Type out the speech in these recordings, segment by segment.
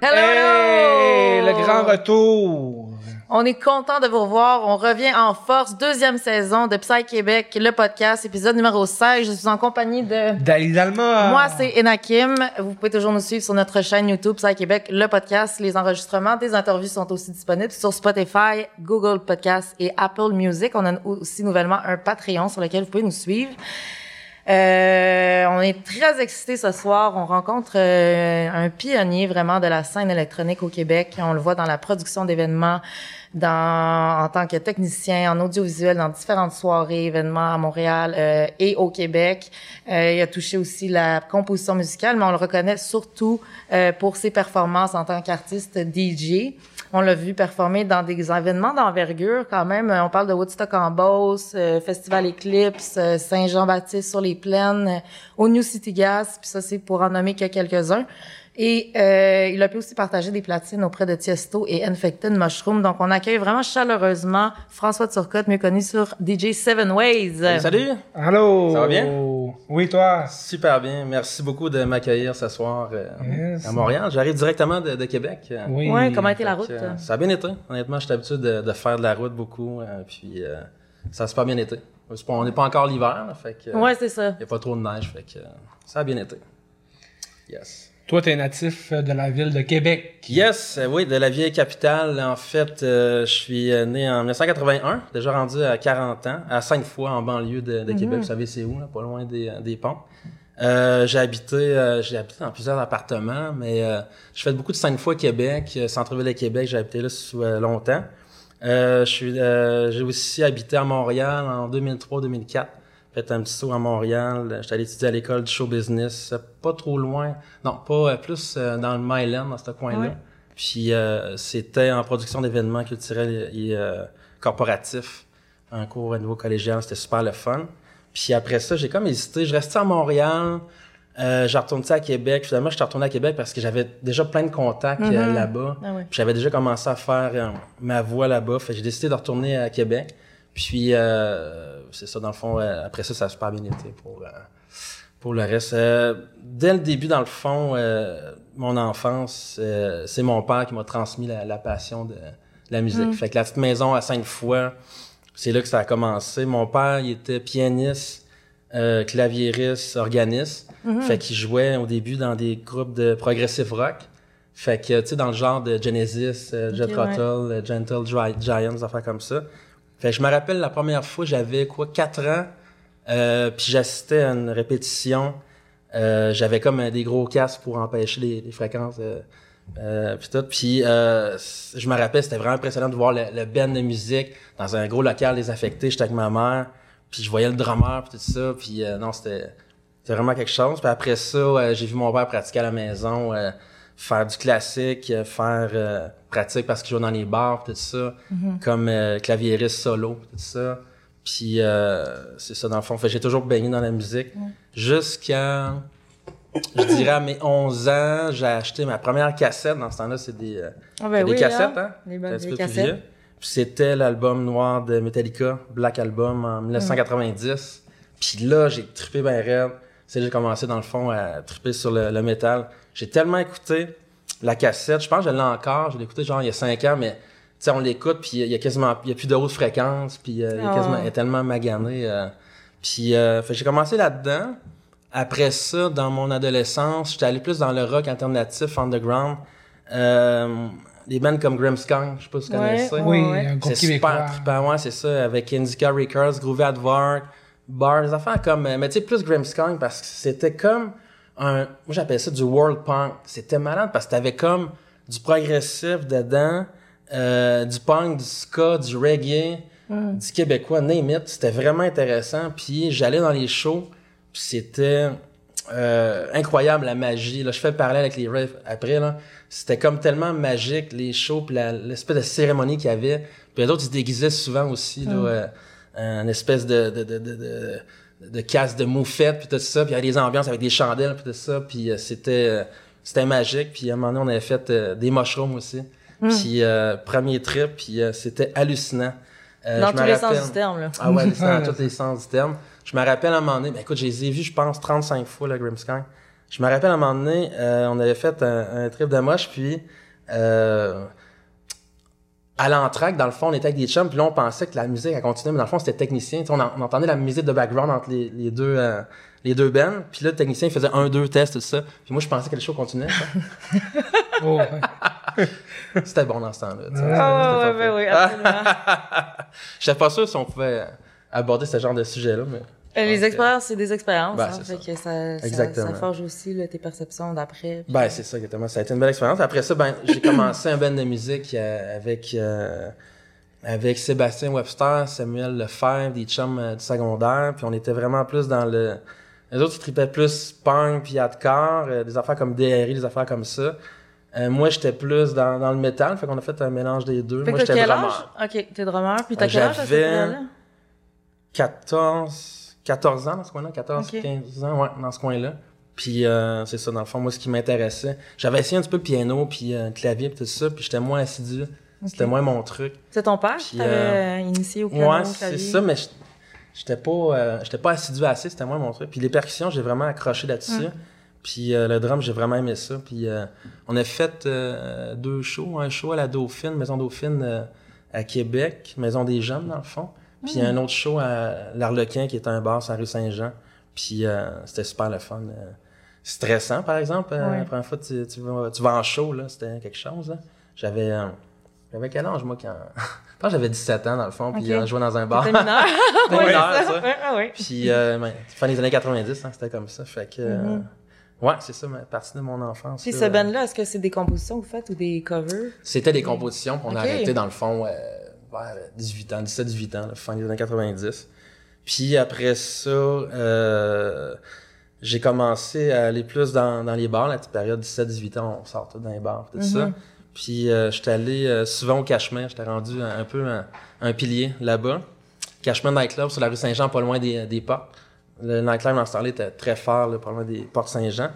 Hello, Hey, le grand retour. On est content de vous revoir. On revient en force. Deuxième saison de Psy Québec, le podcast, épisode numéro 16. Je suis en compagnie de... Dalí Alma. Moi, c'est Enakim. Vous pouvez toujours nous suivre sur notre chaîne YouTube Psy Québec, le podcast. Les enregistrements des interviews sont aussi disponibles sur Spotify, Google Podcast et Apple Music. On a aussi nouvellement un Patreon sur lequel vous pouvez nous suivre. Euh, on est très excités ce soir. On rencontre euh, un pionnier vraiment de la scène électronique au Québec. On le voit dans la production d'événements, dans en tant que technicien en audiovisuel dans différentes soirées, événements à Montréal euh, et au Québec. Euh, il a touché aussi la composition musicale, mais on le reconnaît surtout euh, pour ses performances en tant qu'artiste DJ. On l'a vu performer dans des événements d'envergure quand même. On parle de Woodstock en Beauce, euh, Festival Eclipse, euh, Saint-Jean-Baptiste sur les plaines, euh, au New City Gas, puis ça c'est pour en nommer que quelques-uns. Et euh, il a pu aussi partager des platines auprès de Tiesto et Infected Mushroom. Donc on accueille vraiment chaleureusement François Turcotte, mieux connu sur DJ Seven Ways. Salut! Allô. Ça va bien? Oui, toi? Super bien. Merci beaucoup de m'accueillir ce soir euh, Yes. à Montréal. J'arrive directement de, de Québec. Oui. Ouais, comment a été la route? que, euh, ça a bien été. Honnêtement, j'ai l'habitude de, de faire de la route beaucoup. euh, puis euh, ça a super bien été. On n'est pas encore l'hiver, fait que. Ouais, c'est ça. Il n'y a pas trop de neige, fait que ça a bien été. Yes. Toi, t'es natif de la ville de Québec. Yes, euh, oui, de la vieille capitale. En fait, euh, je suis euh, né en 1981, déjà rendu à 40 ans, à cinq fois en banlieue de, de Québec. Vous savez, c'est où, là, pas loin des, euh, des ponts. Euh, j'ai habité, euh, j'ai habité dans plusieurs appartements, mais euh, je fais beaucoup de cinq fois Québec, euh, centre-ville de Québec. J'ai habité là sous euh, longtemps. Euh, je suis, euh, j'ai aussi habité à Montréal en 2003-2004. Fait un petit saut à Montréal. J'étais allé étudier à l'école du show business, euh, pas trop loin. Non, pas euh, plus euh, dans le Myland, dans ce coin-là. Ouais. Puis euh, c'était en production d'événements culturels et, euh, corporatifs. Un cours à niveau collégial, c'était super le fun. Puis après ça, j'ai comme hésité. Je restais à Montréal. Euh, j'ai retourné à Québec. Finalement, je suis retourné à Québec parce que j'avais déjà plein de contacts euh, Mhm. là-bas. Ah ouais. Puis j'avais déjà commencé à faire euh, ma voix là-bas. Fait que j'ai décidé de retourner à Québec. Puis euh, c'est ça, dans le fond, euh, après ça, ça a super bien été pour, euh, pour le reste. Euh, dès le début, dans le fond, mon enfance, c'est mon père qui m'a transmis la, la passion de la musique. Fait que la petite maison à Sainte-Foy, c'est là que ça a commencé. Mon père, il était pianiste, euh, claviériste, organiste. Fait qu'il jouait au début dans des groupes de progressive rock. Fait que, tu sais, dans le genre de Genesis, euh, Jet Ok, Rattle, euh, Gentle Gi- Giant, des affaires comme ça. Fait que je me rappelle la première fois, j'avais quoi, 4 ans, euh, puis j'assistais à une répétition. Euh, j'avais comme euh, des gros casques pour empêcher les, fréquences. Euh, euh, puis tout. Puis euh, je me rappelle, c'était vraiment impressionnant de voir le, le band de musique dans un gros local désaffecté. J'étais avec ma mère, puis je voyais le drummer, puis tout ça. Puis non, c'était c'était vraiment quelque chose. Puis après ça, j'ai vu mon père pratiquer à la maison, faire du classique, euh, faire euh, pratique parce qu'il jouait dans les bars, tout ça, comme euh, claviériste solo, tout ça. Puis euh, c'est ça dans le fond. Fait j'ai toujours baigné dans la musique jusqu'à je dirais à mes 11 ans, j'ai acheté ma première cassette. Dans ce temps-là, c'est des, ben c'est des cassettes, hein? Les bonnes peu plus cassettes. Puis c'était l'album noir de Metallica, Black Album, en 1990. Puis là, j'ai trippé ben raide. C'est j'ai commencé, dans le fond, à tripper sur le, le métal. J'ai tellement écouté la cassette. Je pense que je l'ai encore. Je l'ai écouté genre il y a 5 ans, mais tu sais, on l'écoute, puis il y a quasiment il y a plus de haute fréquence, puis euh, il y a Ah quasiment, ouais. est tellement magané. euh. puis euh, fait que j'ai commencé là-dedans. Après ça, dans mon adolescence, j'étais allé plus dans le rock alternatif underground. Euh, des bands comme Grimmskunk, je sais pas si vous Ouais, connaissez. ouais. Oui, un groupe C'est super trippant, ouais, c'est ça, avec Indica Records, Groovy Advark, Bar, des affaires comme, mais tu sais, plus Grimmskunk, parce que c'était comme un, moi j'appelle ça du world punk. C'était malade parce que t'avais comme du progressif dedans, euh, du punk, du ska, du reggae, du québécois, name it. C'était vraiment intéressant. Puis j'allais dans les shows, puis c'était euh, incroyable la magie. Là, je fais le parallèle avec les raves après. Là. C'était comme tellement magique, les shows, puis l'espèce de cérémonie qu'il y avait. Puis les autres, ils se déguisaient souvent aussi. Là, euh, une espèce de, de, de, de, de, casse de moufette, puis tout ça. Puis il y avait des ambiances avec des chandelles, puis tout ça. Puis euh, c'était euh, c'était magique. Puis à un moment donné, on avait fait euh, des mushrooms aussi. Puis euh, premier trip, puis euh, c'était hallucinant. Euh, Dans je tous les sens rappelle- du terme, là. Ah ouais, dans tous les sens du terme. Je me rappelle à un moment donné, ben écoute, je les ai vus, je pense, 35 fois, le Grimmskong. Je me rappelle à un moment donné, euh, on avait fait un, un trip de moche, puis euh, à l'entraque, dans le fond, on était avec des chums, puis là, on pensait que la musique, elle continuait, mais dans le fond, c'était technicien. On, en- on entendait la musique de background entre les, les deux euh, les deux bands, puis là, le technicien, il faisait un, deux tests, tout ça. Puis moi, je pensais que le show continuait. Oh. C'était bon dans ce temps-là. Ah, C'était ouais, ouais, absolument. J'étais pas sûr si on pouvait aborder ce genre de sujet-là, mais... Euh, les expériences, c'est des expériences. Ben, hein, que ça, ça, Exactement. ça forge aussi là, tes perceptions d'après. puis- Ben, c'est ça, exactement. Ça a été une belle expérience. Après ça, ben, j'ai commencé un band de musique euh, avec, euh, avec Sébastien Webster, Samuel Lefebvre, des chums euh, du secondaire. Puis on était vraiment plus dans le... Les autres, ils tripaient plus punk puis hardcore, euh, des affaires comme DRI, des affaires comme ça. Euh, moi, j'étais plus dans, dans le métal, fait qu'on a fait un mélange des deux. Fait moi, j'étais drummer. Ok, t'es drummer. Puis t'as quel âge à cette j'avais- période-là? 14, 14 ans dans ce coin-là, 14, Ok. 15 ans, ouais, dans ce coin-là. Puis euh, c'est ça, dans le fond, moi, ce qui m'intéressait. J'avais essayé un petit peu le piano, puis euh, le clavier, puis tout ça, puis j'étais moins assidu. C'était moins mon truc. C'est ton père qui Puis, t'avait euh, initié au piano, Ouais, c'est ça, mais j'étais pas, euh, j'étais pas assidu assez, c'était moins mon truc. Puis les percussions, j'ai vraiment accroché là-dessus. Mm. Puis euh, le drum, j'ai vraiment aimé ça. Puis euh, on a fait euh, deux shows, un show à la Dauphine, Maison Dauphine euh, à Québec, Maison des Jeunes dans le fond. Puis un autre show à l'Arlequin qui est un bar sur la rue Saint-Jean. Puis euh, c'était super le fun. euh. stressant par exemple. euh, Ouais. La première fois que tu, tu, vas, tu vas en show, là, c'était quelque chose. J'avais euh, j'avais quel âge moi quand. Que j'avais 17 ans dans le fond, puis Ok. je jouais dans un bar. T'étais mineur. Ouais, mineur, ça. Ouais, ah. Puis, euh, ben, fin des années 90, hein, c'était comme ça. Fait que, Mhm. ouais, c'est ça, ma partie de mon enfance. Puis ce band-là, est-ce que c'est des compositions que vous faites ou des covers? C'était des compositions, puis on a arrêté dans le fond vers 18 ans, 17-18 ans, la fin des années 90. Puis après ça, euh, j'ai commencé à aller plus dans, dans les bars, la petite période 17-18 ans, on sort tout dans les bars, tout ça. Mhm. Puis euh, j'étais allé euh, souvent au Cachemire, j'étais rendu un, un peu un, un pilier là-bas. Cachemire Nightclub sur la rue Saint-Jean, pas loin des, des portes. Le nightclub dans ce était très fort, là, pas loin des portes Saint-Jean.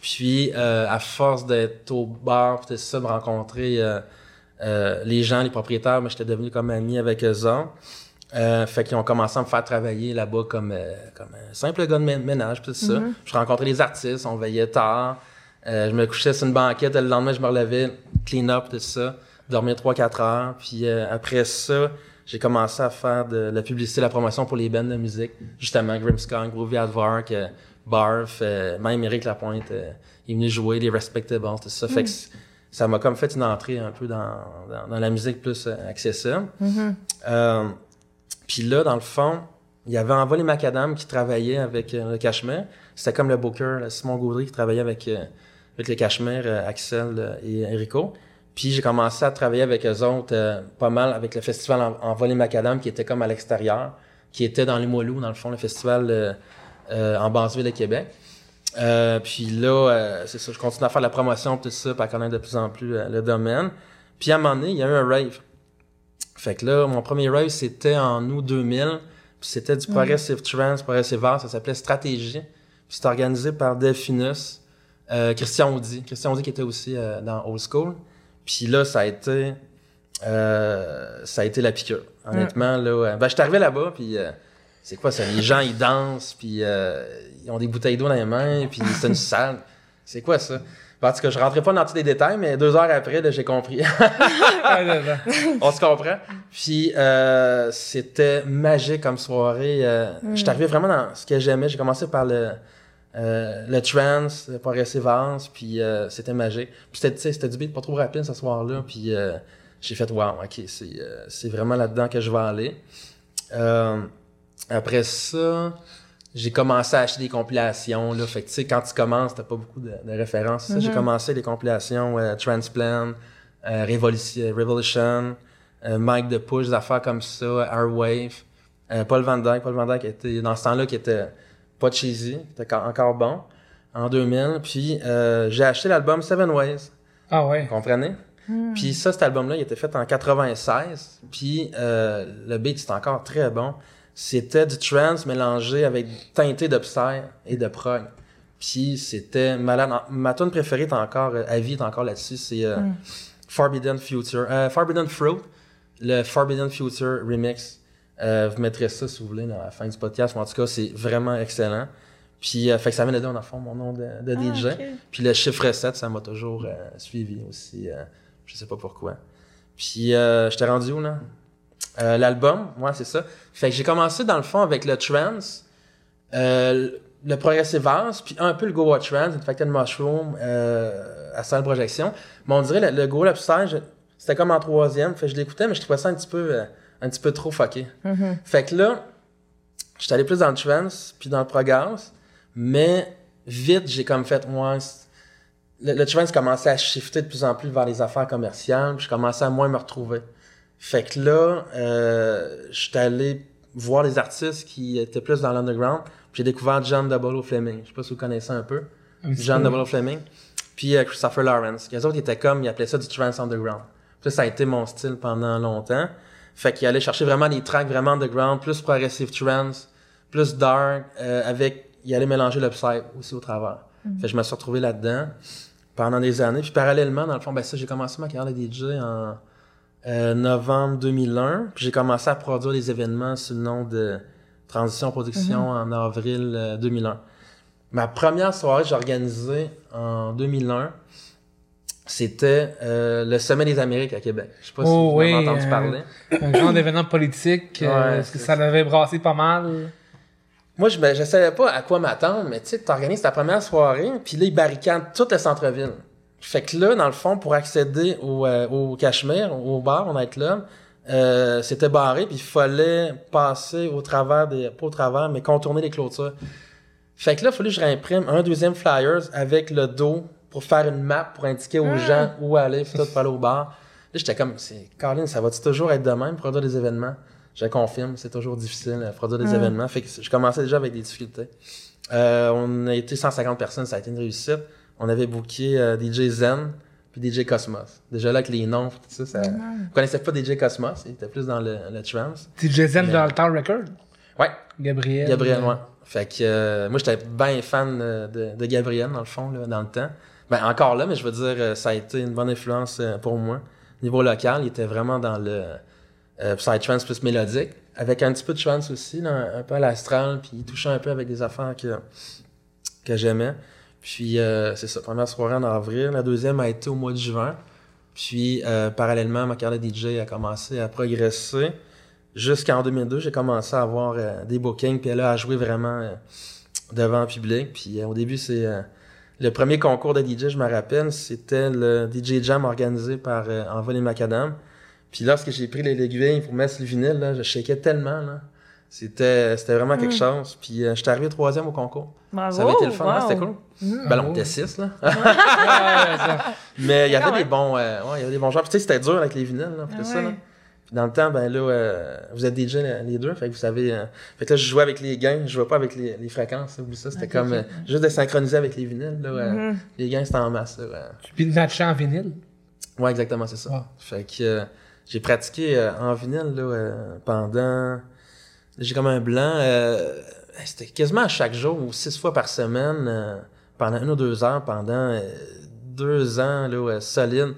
Puis euh, à force d'être au bar, puis tout ça, de rencontrer euh, les gens, les propriétaires, mais j'étais devenu comme ami avec eux autres. Euh, fait qu'ils ont commencé à me faire travailler là-bas comme, euh, comme un simple gars de mé- ménage, tout ça. Je rencontrais les artistes, on veillait tard. Euh, je me couchais sur une banquette, le lendemain, je me relevais, clean up, tout ça, dormir 3-4 heures. Puis euh, après ça, j'ai commencé à faire de la publicité, la promotion pour les bands de musique. Justement, Grimmskong, Groovy Advark, Barf, même Eric Lapointe, euh, il est venu jouer, les Respectables, tout ça. Fait que c- ça m'a comme fait une entrée un peu dans, dans, dans la musique plus euh, accessible. Euh, puis là, dans le fond, il y avait Envol et Macadam qui travaillait avec euh, le Cachemire. C'était comme le booker, là, Simon Gaudry, qui travaillait avec, euh, avec le Cachemire, euh, Axel et Enrico. Puis j'ai commencé à travailler avec eux autres euh, pas mal avec le festival En- Envol et Macadam qui était comme à l'extérieur, qui était dans les Moilous, dans le fond, le festival euh, euh, en Basse-Ville de Québec. Euh, puis là, euh, c'est ça, je continue à faire la promotion, tout ça, pour connaître de plus en plus euh, le domaine. Puis à un moment donné, il y a eu un rave. Fait que là, mon premier rave, c'était en août 2000. Puis c'était du Progressive Trance, Progressive Art, ça s'appelait Stratégie. Puis c'était organisé par Delphinus, euh, Christian Audi. Christian Audi qui était aussi euh, dans Old School. Puis là, ça a été... euh, ça a été la piqûre. Honnêtement, là... ben, j'étais arrivé là-bas, puis... c'est quoi ça? Les gens, ils dansent, puis euh, ils ont des bouteilles d'eau dans les mains, puis c'est une salle. C'est quoi ça? Ben, En tout cas, je rentrais pas dans tous les détails, mais deux heures après, là, j'ai compris. On se comprend. Puis euh, c'était magique comme soirée. Euh, J'étais arrivé vraiment dans ce que j'aimais. J'ai commencé par le, euh, le trance, le progressive house, puis euh, c'était magique. Puis c'était, tu sais, c'était du beat pas trop rapide ce soir-là. Puis euh, j'ai fait, wow, ok, c'est, euh, c'est vraiment là-dedans que je vais aller. Euh, après ça, j'ai commencé à acheter des compilations. Là. Fait que, tu sais, quand tu commences, t'as pas beaucoup de, de références. J'ai commencé les compilations euh, Transplant, euh, Revolution, Revolution euh, Mike de Push, des affaires comme ça, Airwave, euh, Paul Van Dyke. Paul Van Dyke était, dans ce temps-là, qui était pas cheesy, qui était encore- bon, en 2000. Puis euh, j'ai acheté l'album Seven Ways. Ah ouais. Vous comprenez? Puis ça, cet album-là, il était fait en 96. Puis euh, le beat, c'était encore très bon. C'était du trance mélangé avec teinté psy et de prog. Puis c'était malade. En- Ma tune préférée est encore, euh, à vie, est encore là-dessus. C'est euh, Forbidden Future. Euh, Forbidden Fruit, le Forbidden Future remix. Euh, vous mettrez ça si vous voulez à la fin du podcast. Mais en tout cas, c'est vraiment excellent. Puis, euh, fait que ça vient de donner, dans le fond, mon nom de, de Ah, DJ. ok. Puis le chiffre 7, ça m'a toujours euh, suivi aussi. euh, je sais pas pourquoi. Puis, euh, j'étais rendu où, là? Euh, L'album, ouais, c'est ça. Fait que j'ai commencé, dans le fond, avec le trance, euh, le progressive house, puis un peu le go trance, Infected Mushroom, euh, à salle projection. Mais on dirait, le, le go upstairs, je- c'était comme en troisième. Fait que je l'écoutais, mais je trouvais ça un petit peu, un petit peu trop fucké. Mhm. Fait que là, j'étais allé plus dans le trance, puis dans le progress, mais vite, j'ai comme fait, ouais, le, le trance commençait à shifter de plus en plus vers les affaires commerciales, puis je commençais à moins me retrouver. Fait que là, euh, j'étais allé voir les artistes qui étaient plus dans l'underground, j'ai découvert John Double Fleming. Je sais pas si vous connaissez un peu. Un John. Double Fleming. Puis euh, Christopher Lawrence. Les autres ils étaient comme, ils appelaient ça du trance underground. Puis ça, a été mon style pendant longtemps. Fait qu'il allait chercher vraiment des tracks vraiment underground, plus progressive trance, plus dark, euh, avec, il allait mélanger l'upside aussi au travers. Fait que je me suis retrouvé là-dedans pendant des années. Puis parallèlement, dans le fond, ben ça, j'ai commencé ma carrière de DJ en euh, novembre 2001. Puis j'ai commencé à produire des événements sous le nom de Transition Production en avril euh, 2001. Ma première soirée que j'ai organisée en 2001, c'était euh, le Sommet des Amériques à Québec. Je sais pas si Oh, vous avez oui, entendu euh, parler. Un genre d'événement politique. euh, Ouais, Est-ce que ça l'avait brassé pas mal? Moi, je, ben, je savais pas à quoi m'attendre, mais tu sais, t'organises ta première soirée, puis là, ils barricadent tout le centre-ville. Fait que là, dans le fond, pour accéder au, euh, au Cachemire, au bar, on être là, euh, c'était barré, puis il fallait passer au travers des... Pas au travers, mais contourner les clôtures. Fait que là, il fallait que je réimprime un deuxième flyers avec le dos pour faire une map pour indiquer aux gens où aller, tout pour aller au bar. Là, j'étais comme, c'est, Caroline, ça va-tu toujours être de même, produire des événements? Je confirme, c'est toujours difficile, euh, produire des événements. Fait que je commençais déjà avec des difficultés. Euh, on a été 150 personnes, ça a été une réussite. On avait booké euh, DJ Zen puis DJ Cosmos. Déjà là, avec les noms, tout ça, ça... Pas DJ Cosmos, il était plus dans le, le trance. DJ Zen Mais- dans le Tower Record? Ouais, Gabriel. Gabriel, ouais. Fait que euh, moi, j'étais bien fan euh, de, de Gabriel, dans le fond, là, dans le temps. Ben, encore là, mais je veux dire, ça a été une bonne influence pour moi. Niveau local, il était vraiment dans le euh, psytrance plus mélodique, avec un petit peu de trance aussi, là, un peu à l'astral, puis il touchait un peu avec des affaires que, que j'aimais. Puis, euh, c'est ça, première soirée en avril. La deuxième a été au mois de juin. Puis, euh, parallèlement, ma carrière DJ a commencé à progresser. Jusqu'en 2002, j'ai commencé à avoir euh, des bookings, puis là, à jouer vraiment devant le public. Puis, au début, c'est... le premier concours de DJ, je me rappelle, c'était le DJ Jam organisé par Envol et Macadam. Puis lorsque j'ai pris les l'aiguille pour mettre le vinyle, je shakeais tellement. Là. C'était, c'était vraiment quelque chose. Puis euh, j'étais arrivé troisième au concours. Bravo. ça avait été le fun, hein, c'était cool. Mm. Ben on était six, là. Mais il y avait des bons, euh, ouais, il y avait des bons joueurs. Puis tu sais, c'était dur avec les vinyles, là, Ah tout ça, là. Puis dans le temps, ben là, euh, vous êtes DJ les deux, fait que vous savez. euh, fait que là, je jouais avec les gains, je jouais pas avec les, les fréquences, oublie ça. C'était comme euh, juste de synchroniser avec les vinyles, là. euh, Mhm. Les gains, c'était en masse, là. ouais. Puis en vinyle? Ouais, exactement, c'est ça. Fait que euh, j'ai pratiqué euh, en vinyle là, euh, pendant. J'ai comme un blanc. euh, C'était quasiment à chaque jour ou six fois par semaine euh, pendant une ou deux heures pendant euh, deux ans là, solides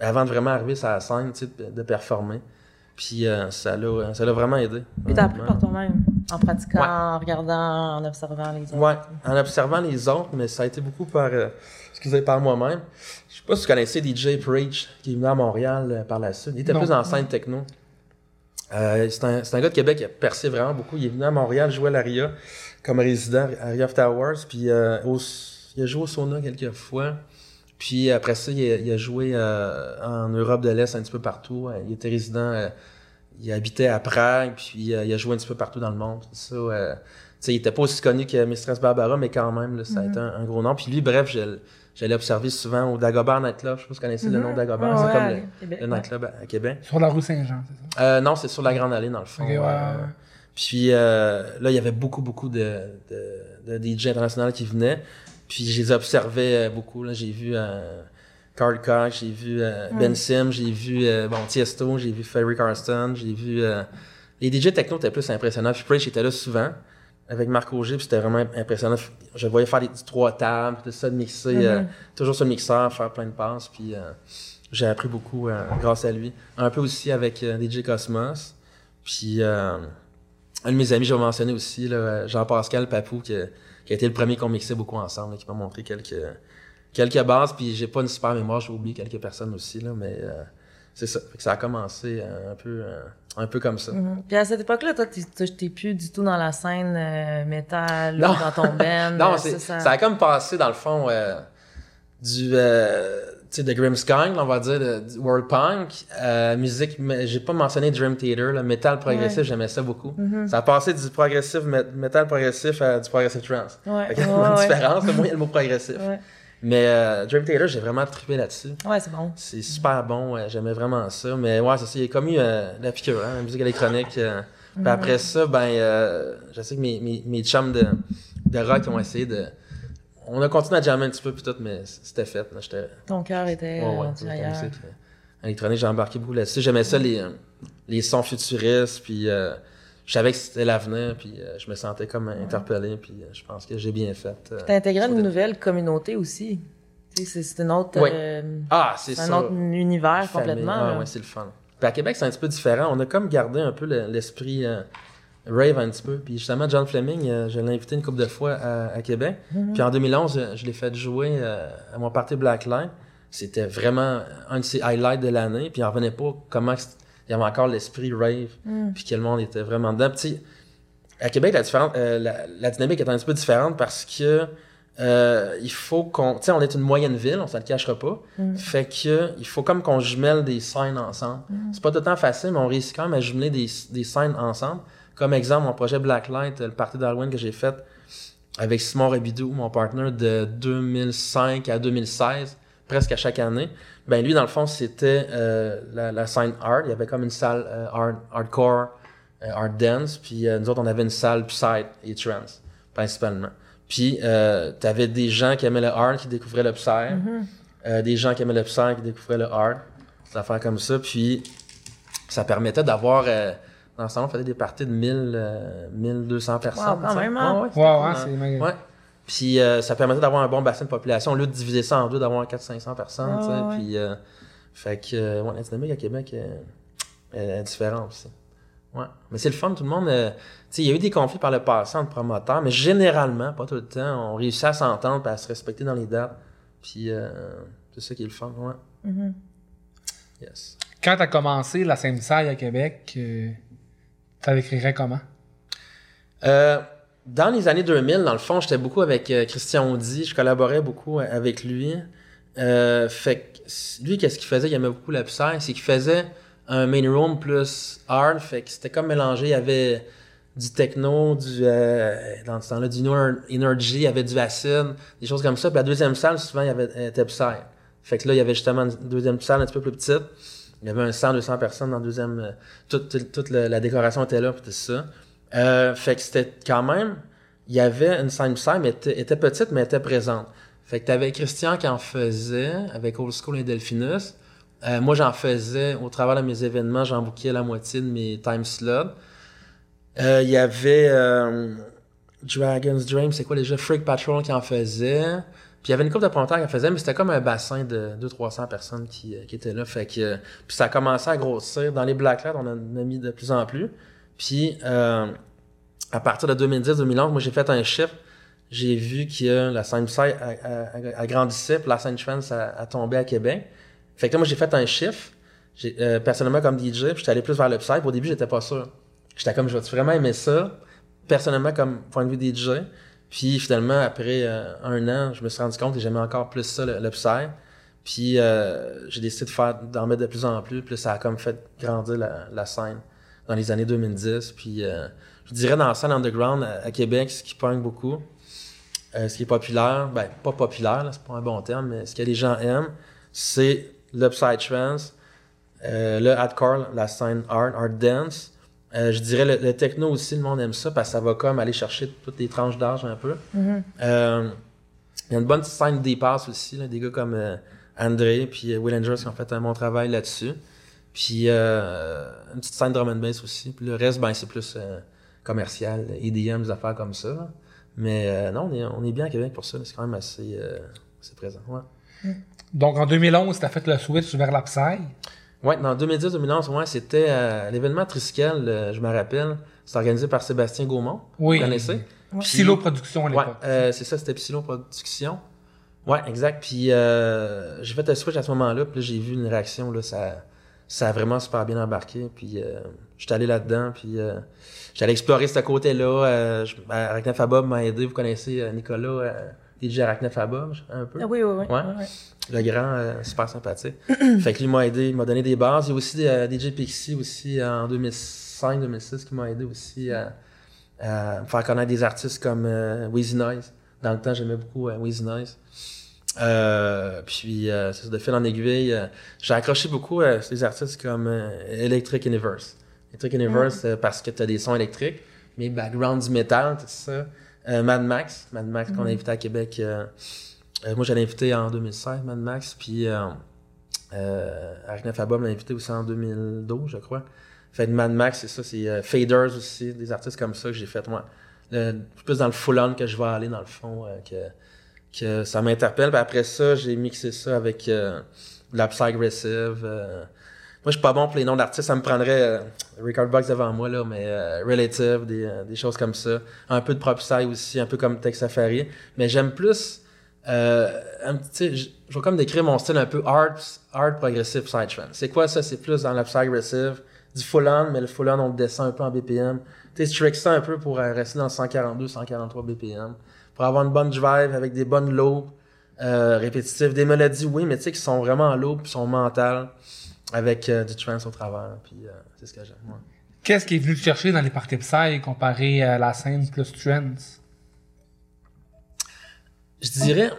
avant de vraiment arriver sur la scène, tu sais, de, de performer. Puis euh, ça l'a ça l'a vraiment aidé. Puis t'as appris par toi-même, en pratiquant, Ouais. en regardant, en observant les autres. Ouais, en observant les autres, mais ça a été beaucoup par, euh, excusez, par moi-même. Je sais pas si vous connaissez DJ Preach, qui est venu à Montréal euh, par la suite. Il était Non. plus en scène techno. Euh, c'est un, un gars de Québec qui a percé vraiment beaucoup. Il est venu à Montréal jouer à l'ARIA comme résident à Ria of Towers. Puis euh, au- il a joué au sauna quelques fois. Puis après ça, il a, il a joué euh, en Europe de l'Est un petit peu partout. Euh, Il était résident, il habitait à Prague, puis il a joué un petit peu partout dans le monde. Ça, il était pas aussi connu que Mistress Barbara, mais quand même, là, ça a été un, un gros nom. Puis lui, bref, je- j'allais observer souvent au Dagobert Nightclub. Je sais pas si vous connaissez le nom Dagobert. C'est ouais, comme le, Québec, le nightclub à, à Québec. Sur la rue Saint-Jean, c'est ça? Euh, non, c'est sur la Grande Allée, dans le fond. Ouais, Euh, puis euh, là, il y avait beaucoup, beaucoup de, de, de DJ internationaux qui venaient. Puis je les observais euh, beaucoup. Là. J'ai vu euh, Carl Cox, j'ai vu euh, Ben Sim, j'ai vu euh, bon, Tiesto, j'ai vu Ferry Carston, j'ai vu... euh, les DJ techno étaient plus impressionnants. Puis Preach était là souvent avec Marc Auger, puis c'était vraiment impressionnant. Je voyais faire des trois tables, tout ça, de mixer, euh, toujours sur le mixeur, faire plein de passes. Puis euh, j'ai appris beaucoup euh, grâce à lui. Un peu aussi avec euh, DJ Cosmos. Puis euh, un de mes amis, je vais mentionner aussi, là, Jean-Pascal Papou, qui, qui, a été le premier qu'on mixait beaucoup ensemble, qui m'a montré quelques, quelques bases. Puis j'ai pas une super mémoire, j'ai oublié quelques personnes aussi, là, mais euh, c'est ça. Fait que ça a commencé euh, un peu, euh, un peu comme ça. Mhm. Puis à cette époque-là, toi, t'es plus du tout dans la scène euh, métal, dans ton band. non, c'est, ça... ça... a comme passé, dans le fond, du tu sais, de Grimmskong, on va dire, de, du World Punk, euh, musique, j'ai pas mentionné Dream Theater, le metal progressif, j'aimais ça beaucoup. Mm-hmm. Ça a passé du progressif, metal progressif à du progressive trance. Ouais. il y a une différence, moi, il y a le mot progressif. Mais euh, Dream Theater, j'ai vraiment trippé là-dessus. Ouais, c'est bon. C'est super bon, j'aimais vraiment ça. Mais ouais, c'est ça, il a comme eu euh, la piqûre, hein, la musique électronique. Euh. Puis après ça, ben, euh, je sais que mes, mes, mes chums de, de rock ont essayé de on a continué à jammer un petit peu puis tout, mais c'était fait. Ton cœur était ouais, ouais, ailleurs. électronique, j'ai embarqué beaucoup là-dessus. J'aimais ça, les, les sons futuristes, puis je savais que c'était l'avenir, puis euh, je me sentais comme interpellé, puis euh, je pense que j'ai bien fait. Euh, T'as intégré une nouvelle communauté aussi. C'est une autre, ah, c'est un autre univers complètement. Ah, ouais, c'est le fun. Puis à Québec, c'est un petit peu différent. On a comme gardé un peu l'esprit rave un petit peu. Puis justement, John Fleming, euh, je l'ai invité une couple de fois à, Québec. Mhm. Puis en 2011, euh, je, l'ai fait jouer euh, à mon party Blackline. C'était vraiment un de ses highlights de l'année. Puis il revenait pas comment il y avait encore l'esprit rave. Mhm. Puis que le monde était vraiment dedans. Puis à Québec, la, différence, la, dynamique est un petit peu différente parce que il faut qu'on... Tu sais, on est une moyenne ville, on ne se le cachera pas. Mhm. Fait que il faut comme qu'on jumelle des scènes ensemble. C'est pas tout le temps facile, mais on réussit quand même à jumeler des, des scènes ensemble. Comme exemple, mon projet Blacklight, le party d'Halloween que j'ai fait avec Simon Rabidou, mon partner de 2005 à 2016, presque à chaque année. Ben lui, dans le fond, c'était euh, la, la, scène art. Il y avait comme une salle euh, art, hardcore, euh, art dance. Puis nous autres, on avait une salle psych et trance, principalement. Puis tu avais des gens qui aimaient le art, qui découvraient le psy. Mm-hmm. des gens qui aimaient le psy, qui découvraient le art. Des affaires comme ça. Puis ça permettait d'avoir dans le salon, on faisait des parties de 1000, 1200 euh, personnes. Wow, quand même, hein? Ouais, ouais, c'est ouais. Puis euh, ça permettait d'avoir un bon bassin de population. Au lieu de diviser ça en deux, d'avoir 400-500 personnes, tu sais. Puis, euh, fait que, ouais, la dynamique à Québec est, différente aussi. Ouais. Mais c'est le fun, tout le monde. tu sais, il y a eu des conflits par le passé entre promoteurs, mais généralement, pas tout le temps, on réussit à s'entendre et à se respecter dans les dates. Puis c'est ça qui est le fun, ouais. Mm-hmm. Yes. Quand tu as commencé la scène à Québec, ça l'écrirais comment? Euh, dans les années 2000, dans le fond, j'étais beaucoup avec euh, Christian Audi. Je collaborais beaucoup euh, avec lui. fait que lui, qu'est-ce qu'il faisait? Il aimait beaucoup la. C'est qu'il faisait un main room plus hard. Fait que c'était comme mélangé. Il y avait du techno, du dans ce temps-là, du energy, il y avait du acide, des choses comme ça. Puis la deuxième salle, souvent, il y avait était. Fait que là, il y avait justement une deuxième salle un petit peu plus petite. Il y avait un 100, 200 personnes dans le deuxième. Euh, toute, toute, la, décoration était là, puis ça. Euh, fait que c'était quand même. Il y avait une scène mais était, était petite, mais était présente. Fait que t'avais Christian qui en faisait avec Old School et Delphinus. Euh, moi, j'en faisais au travers de mes événements, j'en bouquais la moitié de mes time slots. Il y avait Dragon's Dream, c'est quoi déjà? Freak Patrol qui en faisait. Puis il y avait une couple de promoteurs qui faisait, mais c'était comme un bassin de 200-300 personnes qui, euh, qui étaient là. Fait que, puis ça a commencé à grossir. Dans les Blacklight, on en a mis de plus en plus. Puis euh, à partir de 2010-2011, moi j'ai fait un chiffre. J'ai vu que la scène agrandissait, puis la scène Trance a, a, tombé à Québec. Fait que là, moi j'ai fait un chiffre. Euh, personnellement comme DJ, puis j'étais allé plus vers le Psy. Au début, j'étais pas sûr. J'étais comme, je vais vraiment aimer ça? Personnellement, comme point de vue DJ. Puis finalement, après euh, un an, je me suis rendu compte que j'aimais encore plus ça, le, psy. Puis euh, j'ai décidé de faire d'en mettre de plus en plus. Puis ça a comme fait grandir la, scène dans les années 2010. Puis euh, je dirais dans la scène underground à, Québec, ce qui pogne beaucoup, ce qui est populaire, ben pas populaire, c'est pas un bon terme, mais ce que les gens aiment, c'est le psy trance, le hardcore, la scène art, art dance, euh, je dirais le, techno aussi, le monde aime ça parce que ça va comme aller chercher toutes les tranches d'âge un peu. Mm-hmm. Euh, il y a une bonne scène des passes aussi, des gars comme euh, André puis Will Andrews qui ont fait un bon travail là-dessus. Puis une petite scène drum and bass aussi. Puis le reste, ben c'est plus commercial, EDM, des affaires comme ça. Mais non, on est, on est, bien à Québec pour ça. C'est quand même assez, présent. Ouais. Mm. Donc en 2011, tu as fait le switch vers la Ouais, dans 2010-2011, ouais, c'était euh, l'événement Triskel, euh, je me rappelle. C'est organisé par Sébastien Gaumont. Oui. Vous connaissez? Psylo Production à Ouais, l'époque. euh, c'est ça, c'était Psylo Production. Ouais, exact. Puis euh, j'ai fait un switch à ce moment-là, puis là, j'ai vu une réaction, là, ça, ça a vraiment super bien embarqué. Puis euh, j'étais allé là-dedans, puis euh, j'allais explorer ce côté-là. Euh, Arachnafabob m'a aidé, vous connaissez euh, Nicolas, euh, DJ Arachnafabob, un peu? Ah oui, oui, oui. Ouais. Le grand, euh, super sympathique. fait que lui m'a aidé, il m'a donné des bases. Il y a aussi DJ Pixie aussi en 2005-2006 qui m'a aidé aussi à, à me faire connaître des artistes comme euh, Wheezy Noise. Dans le temps, j'aimais beaucoup Wheezy Noise. Euh, puis euh, c'est ça, de fil en aiguille, euh, j'ai accroché beaucoup à ces artistes comme euh, Electric Universe. Electric Universe euh, parce que tu as des sons électriques, mais background du métal, tout ça. Euh, Mad Max, Mad Max qu'on a invité à Québec. euh, euh, moi, j'allais invité en 2016, Mad Max, puis euh, euh, Arachnafabob l'a invité aussi en 2012, je crois. Fait que Mad Max, c'est ça, c'est euh, Faders aussi, des artistes comme ça que j'ai fait, moi. Le- plus dans le full-on que je vais aller, dans le fond, euh, que, que ça m'interpelle. Après ça, j'ai mixé ça avec euh, la Psy-Aggressive. euh. moi, je suis pas bon pour les noms d'artistes, ça me prendrait euh, Record Box devant moi, là, mais euh, Relative, des, euh, des choses comme ça. Un peu de Prop Psy aussi, un peu comme Tech Safari. Mais j'aime plus euh, un petit, je vais comme décrire mon style un peu hard, hard progressive psytrance. C'est quoi ça? C'est plus dans la psy-aggressive, du full-on, mais le full-on, on le descend un peu en BPM. Tu sais, ça un peu pour rester dans le 142, 143 BPM. Pour avoir une bonne drive avec des bonnes loops euh, répétitives. Des mélodies, oui, mais tu sais, qui sont vraiment en loop, qui sont mentales, avec euh, du trance au travers. Puis euh, c'est ce que j'aime, moi. Qu'est-ce qui est venu te chercher dans les parties Psy comparé à la scène plus trance? Je dirais,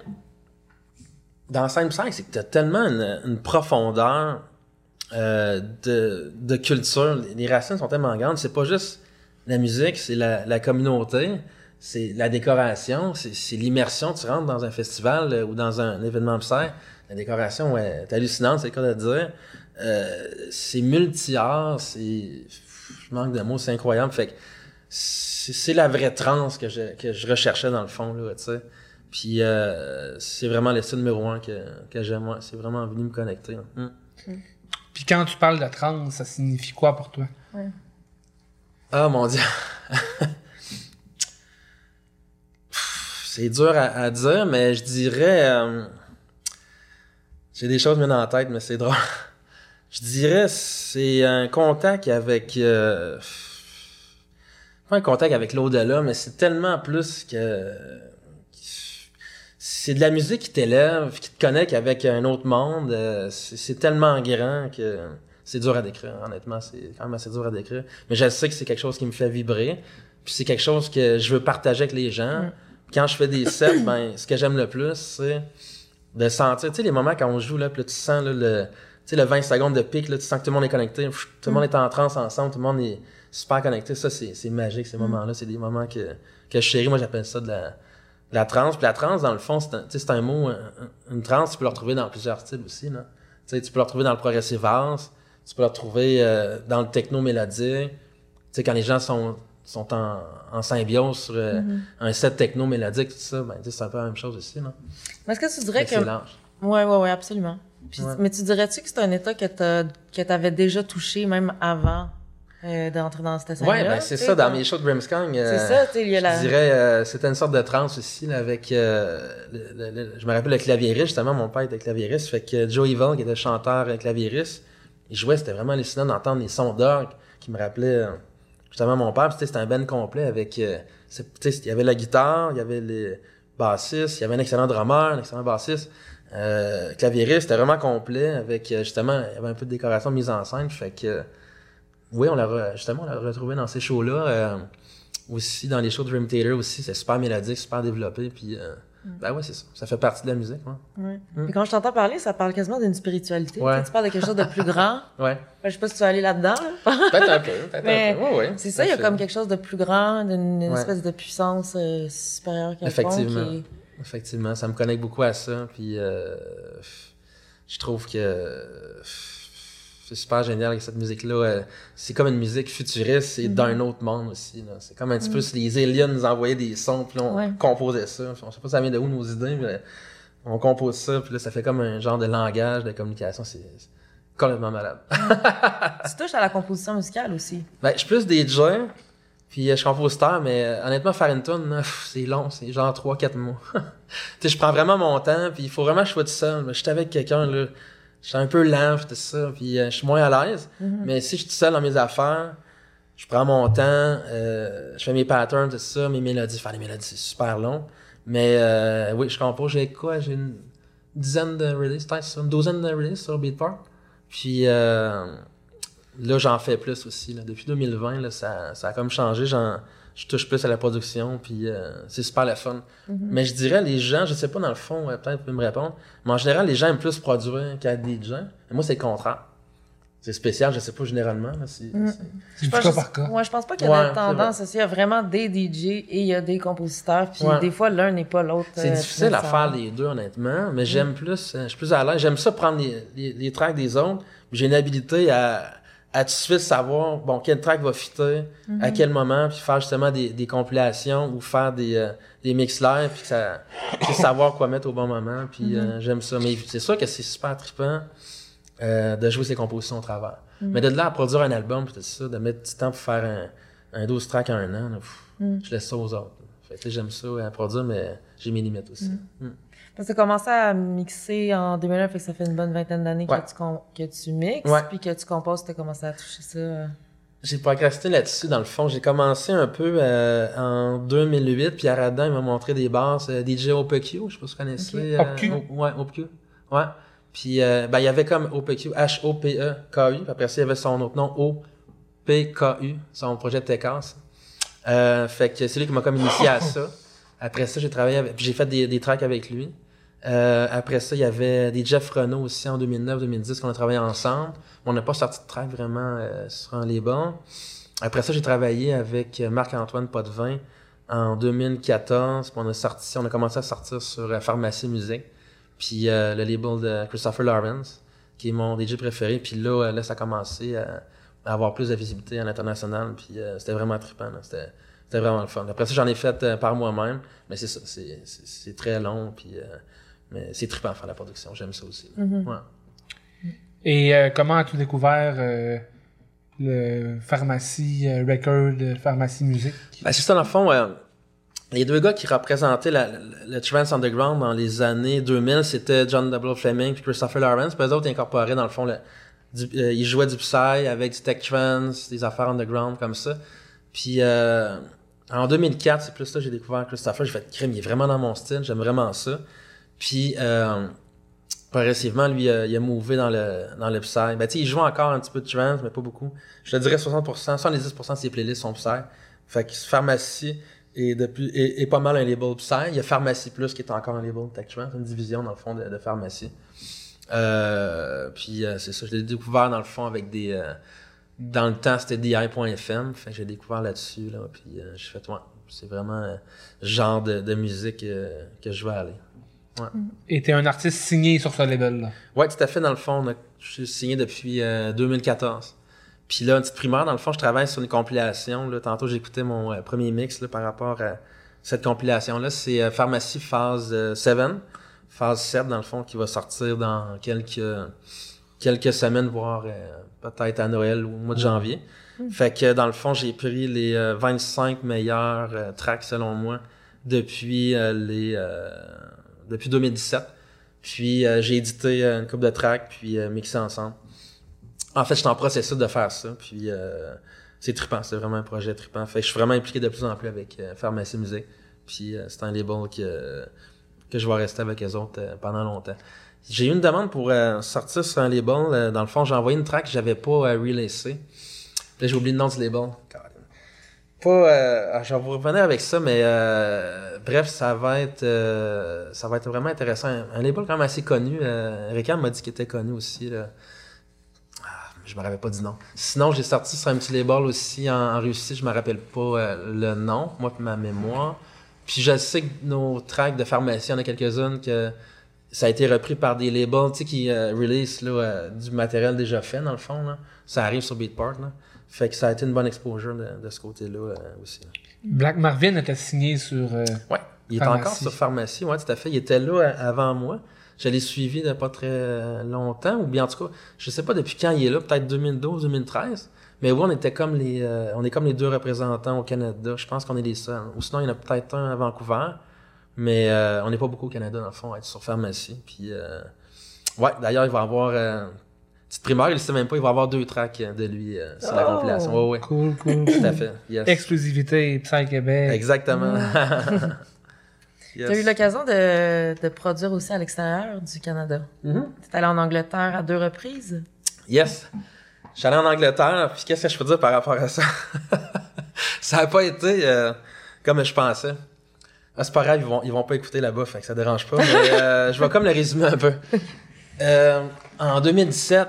dans la scène psy, c'est que tu as tellement une, une profondeur euh, de, de culture. Les- Les racines sont tellement grandes. C'est pas juste la musique, c'est la, la communauté, c'est la décoration, c'est l'immersion. Tu rentres dans un festival euh, ou dans un événement psy, la décoration ouais, est hallucinante, c'est le cas de dire. Euh, c'est multi-art, c'est... Je manque de mots, c'est incroyable. Fait que c'est c'est la vraie transe que je, que je recherchais dans le fond, là, tu sais. Puis euh, c'est vraiment le style numéro un que, que j'aime, moi. C'est vraiment venu me connecter. hein. Mm. Puis quand tu parles de trance, ça signifie quoi pour toi? Ah, mon Dieu. C'est dur à, dire, mais je dirais... euh, J'ai des choses mises dans la tête, mais c'est drôle. Je dirais c'est un contact avec... euh, Pas un contact avec l'au-delà, mais c'est tellement plus que... C'est de la musique qui t'élève, qui te connecte avec un autre monde. euh, C'est tellement grand que c'est dur à décrire, honnêtement. C'est quand même assez dur à décrire. Mais je sais que c'est quelque chose qui me fait vibrer. Puis c'est quelque chose que je veux partager avec les gens. Quand je fais des sets, ben, ce que j'aime le plus, c'est de sentir, tu sais, les moments quand on joue, là, puis là, tu sens là, le, tu sais, le 20 secondes de pic, là, tu sens que tout le monde est connecté, pff, tout le monde est en transe ensemble, tout le monde est super connecté. Ça, c'est magique, ces moments-là. C'est des moments que, que je chéris. Moi, j'appelle ça de la, de la transe. Puis la transe, dans le fond, c'est un, un mot, un- un- une transe, tu peux le retrouver dans plusieurs styles aussi. Là. Tu peux le retrouver dans le progressive house, tu peux le retrouver euh, dans le techno mélodique. Tu sais, quand les gens sont, sont en, en symbiose sur euh, un set techno mélodique, tout ça, ben, tu sais, c'est un peu la même chose aussi. Mais est-ce que tu dirais que. Ouais, ouais, ouais, absolument. Puis, Ouais. Mais tu dirais-tu que c'est un état que que t'avais déjà touché même avant euh, d'entrer dans cette scène-là? Ouais, ben c'est tu ça, dans mes shows de Grimmskong. C'est ça, tu sais, la. Je dirais, euh, c'était une sorte de transe aussi, là, avec, euh, le- le- le- je me rappelle le claviériste, justement, mon père était claviériste, fait que Joe Evil, qui était chanteur euh, claviériste, il jouait, c'était vraiment hallucinant d'entendre les sons d'orgue qui me rappelaient, euh, justement, mon père, c'était un band complet avec, euh, il y avait la guitare, il y avait les bassistes, il y avait un excellent drummer, un excellent bassiste, euh, claviériste, c'était vraiment complet avec, euh, justement, il y avait un peu de décoration mise en scène, fait que, oui, on l'a justement on l'a retrouvé dans ces shows-là. euh, aussi dans les shows de Dream Theater aussi, c'est super mélodique, super développé. Puis, euh, ben ouais, c'est ça. Ça fait partie de la musique, moi. Ouais. Puis quand je t'entends parler, ça parle quasiment d'une spiritualité. Ouais. Tu parles de quelque chose de plus grand. Ouais. Ben, je sais pas si tu vas aller là-dedans. là. Peut-être un peu. Peut-être un peu. Ouais, ouais. C'est ça, il y a comme quelque chose de plus grand, d'une une Ouais. espèce de puissance euh, supérieure quelconque. Effectivement. Effectivement, ça me connecte beaucoup à ça. Puis, euh, je trouve que c'est super génial avec cette musique-là. Euh, C'est comme une musique futuriste, c'est d'un autre monde aussi. là. C'est comme un petit peu si les aliens nous envoyaient des sons, puis là, on Ouais. composait ça. On sait pas ça vient de où nos idées, mais on compose ça, puis là, ça fait comme un genre de langage de communication. C'est Complètement malade. Tu touches à la composition musicale aussi. Ben, je suis plus DJ, puis euh, je suis compositeur, mais euh, honnêtement, faire une tune, là, pff, c'est long, c'est genre 3-4 mois. tu sais, je prends vraiment mon temps, puis il faut vraiment que je sois tout seul. Je suis avec quelqu'un, là, je suis un peu lent, tout ça, puis euh, je suis moins à l'aise. Mais si je suis tout seul dans mes affaires, je prends mon temps, euh, je fais mes patterns, tout ça, mes mélodies. Faire les mélodies, c'est super long. Mais euh, oui, je compose, j'ai quoi? J'ai une dizaine de releases, peut-être une douzaine de releases sur Beatport. Puis là, j'en fais plus aussi. Là. Depuis 2020, là, ça, ça a comme changé. J'en, je touche plus à la production, puis euh, c'est super le fun. Mais je dirais, les gens, je sais pas dans le fond, euh, peut-être vous pouvez me répondre, mais en général, les gens aiment plus produire qu'être des gens. Moi, c'est le contraire. C'est spécial, je sais pas généralement. Là, c'est, c'est- C'est du pense cas par cas. Ouais, je pense pas qu'il y a Ouais, de tendance aussi. Il y a vraiment des DJ et il y a des compositeurs. Puis Ouais. des fois, l'un n'est pas l'autre. C'est euh, difficile à faire les deux, honnêtement, mais j'aime plus, euh, je suis plus à l'aise. J'aime ça prendre les, les, les tracks des autres. J'ai une habilité à, à tout de suite savoir, bon, quel track va fitter, à quel moment, puis faire justement des, des compilations ou faire des, euh, des mix live, puis ça, savoir quoi mettre au bon moment, puis euh, j'aime ça. Mais c'est sûr que c'est super trippant euh, de jouer ses compositions au travers. Mais de là à produire un album, puis tout ça, de mettre du temps pour faire un, un 12 tracks en un an, là, pff, je laisse ça aux autres. Fait j'aime ça à produire, mais j'ai mes limites aussi. Parce que tu as commencé à mixer en 2009, fait que ça fait une bonne vingtaine d'années Ouais. que, tu com- que tu mixes. Ouais. Puis que tu composes, tu as commencé à toucher ça. euh. J'ai procrastiné là-dessus, dans le fond. J'ai commencé un peu euh, en 2008, puis Aradan, il m'a montré des bases euh, DJ OPQ, je sais pas si vous connaissez. Ok. euh, O- ouais, OPQ. Ouais. Puis, euh, ben, il y avait comme OPQ, H-O-P-E-K-U, puis après ça, il y avait son autre nom, O-P-K-U, son projet de Tekas. Euh, fait que c'est lui qui m'a comme initié à ça. Après ça, j'ai travaillé avec, puis j'ai fait des, des tracks avec lui. Euh, après ça, il y avait des Jeff Renault aussi en 2009-2010 qu'on a travaillé ensemble. On n'a pas sorti de track vraiment euh, sur un label. Après ça, j'ai travaillé avec Marc-Antoine Potvin en 2014. puis on a sorti, on a commencé à sortir sur euh, Pharmacie Musique. Puis euh, le label de Christopher Lawrence, qui est mon DJ préféré. Puis là, euh, là ça a commencé à, avoir plus de visibilité à l'international. Puis euh, c'était vraiment trippant. C'était, c'était vraiment le fun. Après ça, j'en ai fait par moi-même. Mais c'est ça, c'est, c'est, c'est très long. Puis, mais c'est trippant faire la production. J'aime ça aussi. là. Ouais. Et euh, comment as-tu découvert euh, le pharmacie euh, record, pharmacie musique? Ben, c'est ça, dans le fond, euh, les deux gars qui représentaient la- la- le trance underground dans les années 2000, c'était John W. Fleming et Christopher Lawrence. Puis eux autres, ils incorporaient, dans le fond, le- du- euh, ils jouaient du Psy avec du Tech Trance, des affaires underground comme ça. Puis euh, en 2004, c'est plus là que j'ai découvert Christopher. J'ai fait, crime, il est vraiment dans mon style, j'aime vraiment ça. Puis euh, progressivement, lui, il a mouvé dans le, dans le Psy. Ben, tu il joue encore un petit peu de trance, mais pas beaucoup. Je te dirais 60%, 70% de ses playlists sont Psy. Fait que Pharmacie est, depuis, est, pas mal un label Psy. Il y a Pharmacie Plus qui est encore un label Tech Trance, une division dans le fond de, de Pharmacie. Euh, puis euh, c'est ça, je l'ai découvert dans le fond avec des... dans le temps, c'était DI.fm, fait que j'ai découvert là-dessus, là, puis euh, j'ai fait, c'est vraiment le genre de, musique que je veux aller. Et t'es un artiste signé sur ce label-là. Ouais, tout à fait, dans le fond, on a- je suis signé depuis euh, 2014. Puis là, une petite primaire, dans le fond, je travaille sur une compilation. Là. Tantôt, j'écoutais mon euh, premier mix là, par rapport à cette compilation-là. C'est euh, Pharmacie Phase euh, 7, Phase 7, dans le fond, qui va sortir dans quelques, quelques semaines, voire euh, peut-être à Noël ou au mois de janvier. Fait que, dans le fond, j'ai pris les euh, 25 meilleurs euh, tracks, selon moi, depuis euh, les euh, depuis 2017. Puis euh, j'ai édité euh, une coupe de tracks, puis euh, mixé ensemble. En fait, je suis en processus de faire ça, puis euh, c'est trippant, c'est vraiment un projet trippant. Fait que je suis vraiment impliqué de plus en plus avec Pharmacie Musique. Puis c'est un label que, que je vais rester avec les autres pendant longtemps. J'ai eu une demande pour euh, sortir sur un label. dans le fond, j'ai envoyé une track que j'avais pas euh, releasée. Puis Là, j'ai oublié le nom du label. Euh, ah, je vais vous revenir avec ça, mais euh, bref, ça va être, euh, ça va être vraiment intéressant. Un, label quand même assez connu. Ricard m'a dit qu'il était connu aussi. Là. Ah, je me rappelle pas du nom. Sinon, j'ai sorti sur un petit label aussi en, Russie. Je me rappelle pas le nom, moi puis ma mémoire. Puis je sais que nos tracks de pharmacie, il y en a quelques-unes que ça a été repris par des labels, qui release là, du matériel déjà fait, dans le fond. Là. Ça arrive sur Beatport. Là. Fait que ça a été une bonne exposure de, de ce côté-là euh, aussi. Black Marvin était signé sur. euh, Ouais. Il est encore sur pharmacie, ouais, tout à fait. Il était là euh, avant moi. Je l'ai suivi de pas très longtemps, ou bien en tout cas, je sais pas depuis quand il est là, peut-être 2012, 2013. Mais oui, on était comme les, euh, on est comme les deux représentants au Canada. Je pense qu'on est les seuls. Ou sinon, il y en a peut-être un à Vancouver. Mais euh, on n'est pas beaucoup au Canada, dans le fond, à être sur pharmacie. Puis, euh, ouais, d'ailleurs, il va avoir, euh, petite primaire, il ne sait même pas, il va avoir deux tracks de lui euh, sur la Oh! compilation. Ouais, ouais. Cool, cool. Tout à fait. Yes. Exclusivité Psy Québec. Exactement. Yes. Tu as eu l'occasion de, de produire aussi à l'extérieur du Canada? Mhm. Tu es allé en Angleterre à deux reprises? Yes. Je suis allé en Angleterre, puis qu'est-ce que je peux dire par rapport à ça? ça n'a pas été euh, comme je pensais. Ah, c'est pas grave, ils vont, ils vont pas écouter là-bas, fait que ça dérange pas. Mais euh, je vais comme le résumer un peu. Euh, en 2017,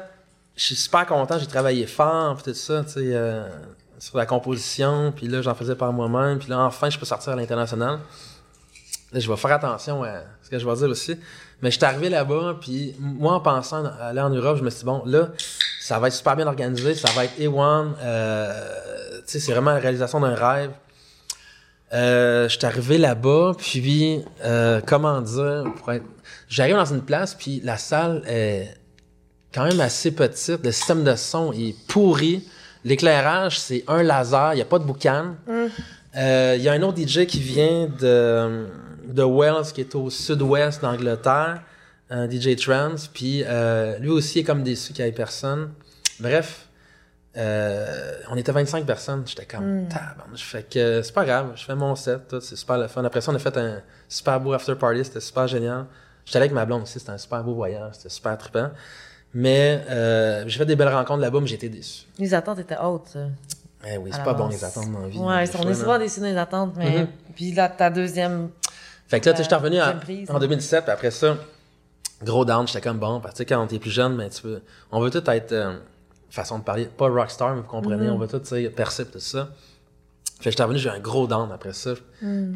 je suis super content, j'ai travaillé fort, puis tout ça, tu sais, euh, sur la composition, puis là, j'en faisais par moi-même, puis là, enfin, je peux sortir à l'international. Là, je vais faire attention à ce que je vais dire aussi. Mais je suis arrivé là-bas, puis moi, en pensant à aller en Europe, je me suis dit, bon, là, ça va être super bien organisé, ça va être A1, euh, tu sais, c'est vraiment la réalisation d'un rêve. Euh, je suis arrivé là-bas, puis, euh, comment dire, être... j'arrive dans une place, puis la salle est quand même assez petite, le système de son est pourri, l'éclairage, c'est un laser, il n'y a pas de boucan. Euh, Il y a un autre DJ qui vient de, de Wales, qui est au sud-ouest d'Angleterre, un DJ trance, puis euh, lui aussi est comme déçu qu'il n'y ait personne. Bref, euh, on était 25 personnes, j'étais comme. Je fais que c'est pas grave, je fais mon set, tout, c'est super le fun. Après ça, on a fait un super beau after party, c'était super génial. J'étais allé avec ma blonde aussi, c'était un super beau voyage, c'était super trippant. Mais euh, j'ai fait des belles rencontres là-bas, mais j'étais déçu. Les attentes étaient hautes. ça. Eh oui, c'est pas bon les attentes dans la vie. Ouais, on est souvent déçus des attentes, mais. Mhm. Puis là, ta deuxième. Fait que là, tu sais, j'étais revenu en, prise, en hein. 2017, puis après ça, gros down, j'étais comme bon, parce que quand t'es plus jeune, mais tu veux, on veut tout être, euh, façon de parler, pas rockstar, mais vous comprenez, on veut tout, tu sais, percer tout ça. Fait que j'étais revenu, j'ai eu un gros down après ça.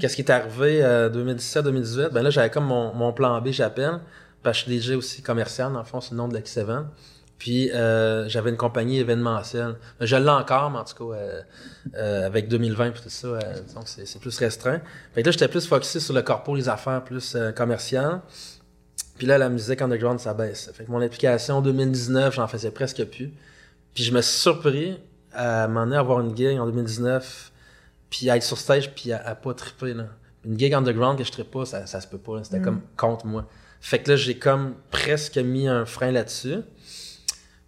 Qu'est-ce qui est arrivé euh, 2017-2018? Ben là, j'avais comme mon, mon plan B, j'appelle, parce que je suis aussi commercial, dans le fond, c'est le nom de l'X7. Puis euh, j'avais une compagnie événementielle. Je l'ai encore, mais en tout cas, euh, euh, avec 2020 et tout ça, euh, donc c'est c'est plus restreint. Fait que là, j'étais plus focusé sur le corpo, les affaires plus euh, commerciales. Puis là, la musique underground, ça baisse. Fait que mon application 2019, j'en faisais presque plus. Puis je me suis surpris à m'emmener à avoir une gig en 2019, puis à être sur stage, puis à, à pas triper. Là. Une gig underground que je trippe pas, ça, ça se peut pas. là. C'était comme contre moi. Fait que là, j'ai comme presque mis un frein là-dessus.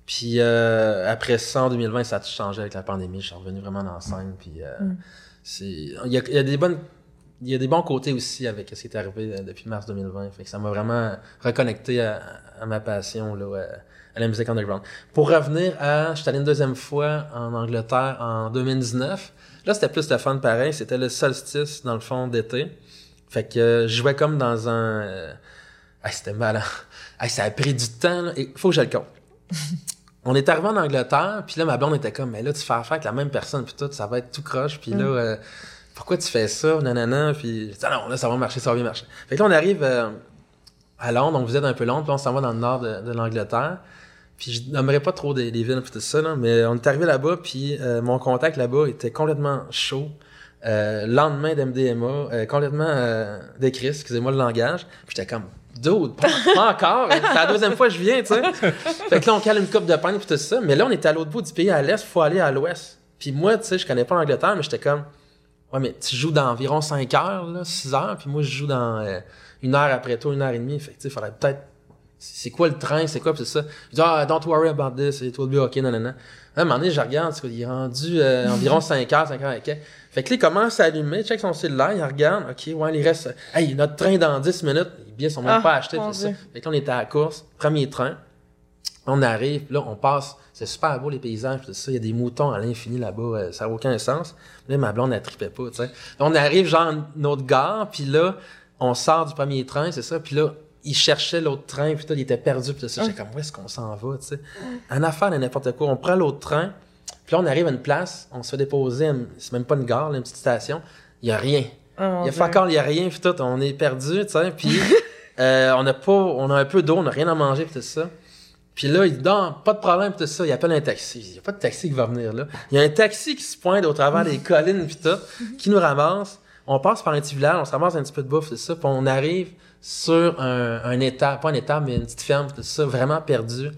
Puis euh, après ça, en 2020, ça a tout changé avec la pandémie. Je suis revenu vraiment dans la scène. Puis euh, c'est, il y a, il y a des bonnes, il y a des bons côtés aussi avec ce qui est arrivé euh, depuis mars 2020. Fait que ça m'a vraiment reconnecté à, à ma passion là, à la musique underground. Pour revenir à, je suis allé une deuxième fois en Angleterre en 2019. Là, c'était plus de fun pareil. C'était le solstice dans le fond d'été. Fait que euh, je jouais comme dans un, euh, hey, c'était malin. Hey, ça a pris du temps. Là. Il faut que je le compte. On est arrivé en Angleterre, puis là, ma blonde était comme, mais là, tu fais affaire avec la même personne, puis tout, ça va être tout croche, puis là, euh, pourquoi tu fais ça, nanana, puis ah non, là, ça va marcher, ça va bien marcher. Fait que là, on arrive euh, à Londres, on vous êtes un peu Londres, puis on s'en va dans le nord de, de l'Angleterre, puis je nommerai pas trop des, des villes, puis tout ça, là, mais on est arrivé là-bas, puis euh, mon contact là-bas était complètement chaud. Lendemain d'MDMA, complètement décrit, excusez-moi le langage. Puis j'étais comme, dude, pas, pas encore. C'est la deuxième fois que je viens, tu sais. Fait que là, on cale une coupe de pain puis tout ça. Mais là, on était à l'autre bout du pays, à l'est, faut aller à l'ouest. Puis moi, tu sais, je connais pas l'Angleterre, mais j'étais comme, ouais, mais tu joues dans environ 5 heures, là, 6 heures, puis moi, je joue dans euh, une heure après toi, une heure et demie. Fait que, tu sais, faudrait peut-être. C'est quoi le train, c'est quoi, puis c'est ça. Je dis, ah, don't worry about this, it will be okay, non, non. À un moment donné, je regarde, il est rendu euh, environ 5 heures, 5 heures et quelques. Fait que là, il commence à allumer, check son cellulaire, il regarde, ok, ouais, il reste, hey, notre train dans 10 minutes, les billets sont même Ah, pas achetés, puis ça. Fait que là, on était à la course, premier train, on arrive, puis là, on passe, c'est super beau les paysages, puis tout ça, il y a des moutons à l'infini là-bas, euh, ça n'a aucun sens. Là, ma blonde, elle tripait pas, tu sais. On arrive, genre, notre gare, puis là, on sort du premier train, c'est ça, puis là, il cherchait l'autre train, puis il était perdu, puis tout ça. J'étais comme, où est-ce qu'on s'en va, tu sais? En affaire n'importe quoi, on prend l'autre train, puis là, on arrive à une place, on se fait déposer, c'est même pas une gare, là, une petite station, il y a rien. Oh, Il y a all, il y a rien, puis tout, on est perdu, tu sais, puis euh, on a pas, on a un peu d'eau, on a rien à manger, puis tout ça. Puis là, il dit, non, pas de problème, puis tout ça, il appelle un taxi. Il n'y a pas de taxi qui va venir là. Il y a un taxi qui se pointe au travers des collines, puis tout, qui nous ramasse. On passe par un petit village, on se ramasse un petit peu de bouffe, c'est ça, puis on arrive sur un, un étang, pas un étang, mais une petite ferme, tout ça, vraiment perdu.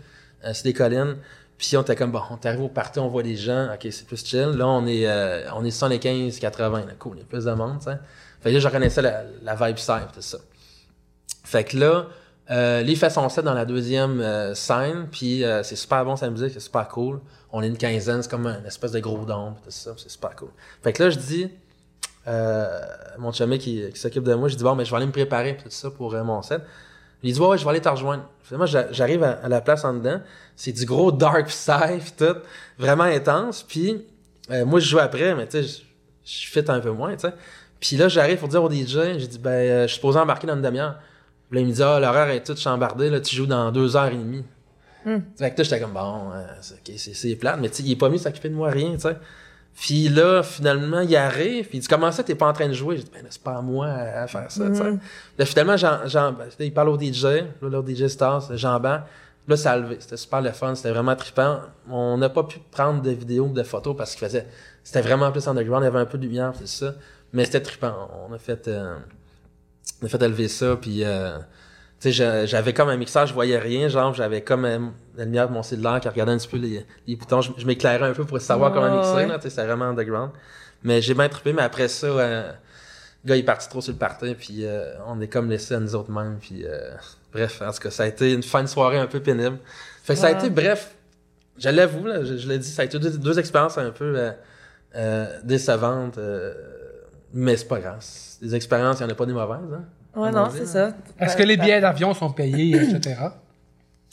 Euh, c'est des collines. Puis on était comme, bon, on est arrivé au party, on voit des gens, ok, c'est plus chill. Là, on est, euh, on est 75, 80, là, cool, il y a plus de monde, tu sais. Fait que là, je reconnaissais la, la vibe safe, tout ça. Fait que là, euh, les fait son set dans la deuxième euh, scène, puis euh, c'est super bon sa musique, c'est super cool. On est une quinzaine, c'est comme une espèce de gros dôme, tout ça, c'est super cool. Fait que là, je dis, euh, mon chumé qui, qui s'occupe de moi, je dis bon, mais je vais aller me préparer tout ça pour mon set. Il dit ouais, ouais, je vais aller te rejoindre. Finalement, j'a- j'arrive à, à la place en dedans, c'est du gros dark sci tout, vraiment intense. Puis euh, moi, je joue après, mais tu sais, je- fit un peu moins, tu sais. Puis là, j'arrive pour dire au DJ, j'ai dit ben, euh, je suis supposé embarquer dans une demi-heure. Puis là, il me dit ah, l'horaire est tout chambardé, là, tu joues dans deux heures et demie. Fait que là, j'étais comme, bon, euh, c'est, ok, c'est, c'est plate, mais tu sais, il est pas mieux s'occuper de moi, rien, tu sais. Puis là, finalement, il arrive, puis il dit, comment ça, t'es pas en train de jouer? J'ai dit, ben, c'est pas à moi à, faire ça, tu sais. Là, finalement, Jean, Jean, ben, il parle au DJ, là, le DJ Stars, Jean Ban. Là, ça a levé. C'était super le fun, c'était vraiment trippant. On n'a pas pu prendre de vidéos ou de photos parce qu'il faisait, c'était vraiment plus underground, il y avait un peu de lumière, c'est ça. Mais c'était trippant. On a fait, euh, on a fait élever ça, puis euh, tu sais, j'a- j'avais comme un mixeur, je voyais rien, genre, j'avais comme euh, la lumière de mon cellulaire qui regardait un petit peu les, les boutons, je, je m'éclairais un peu pour savoir comment mixer, ouais. là, tu sais, c'était vraiment underground. Mais j'ai bien trippé, mais après ça, euh, le gars, il est parti trop sur le party, puis euh, on est comme laissé à nous autres mêmes, puis bref, en tout cas, ça a été une fin de soirée un peu pénible. Fait que ça a été, bref, je l'avoue, là, je, je l'ai dit, ça a été deux, deux expériences un peu décevantes, mais c'est pas grave. Des expériences, il n'y en a pas des mauvaises, hein. Ouais, non, c'est ça. Est-ce que les billets d'avion sont payés, etc.?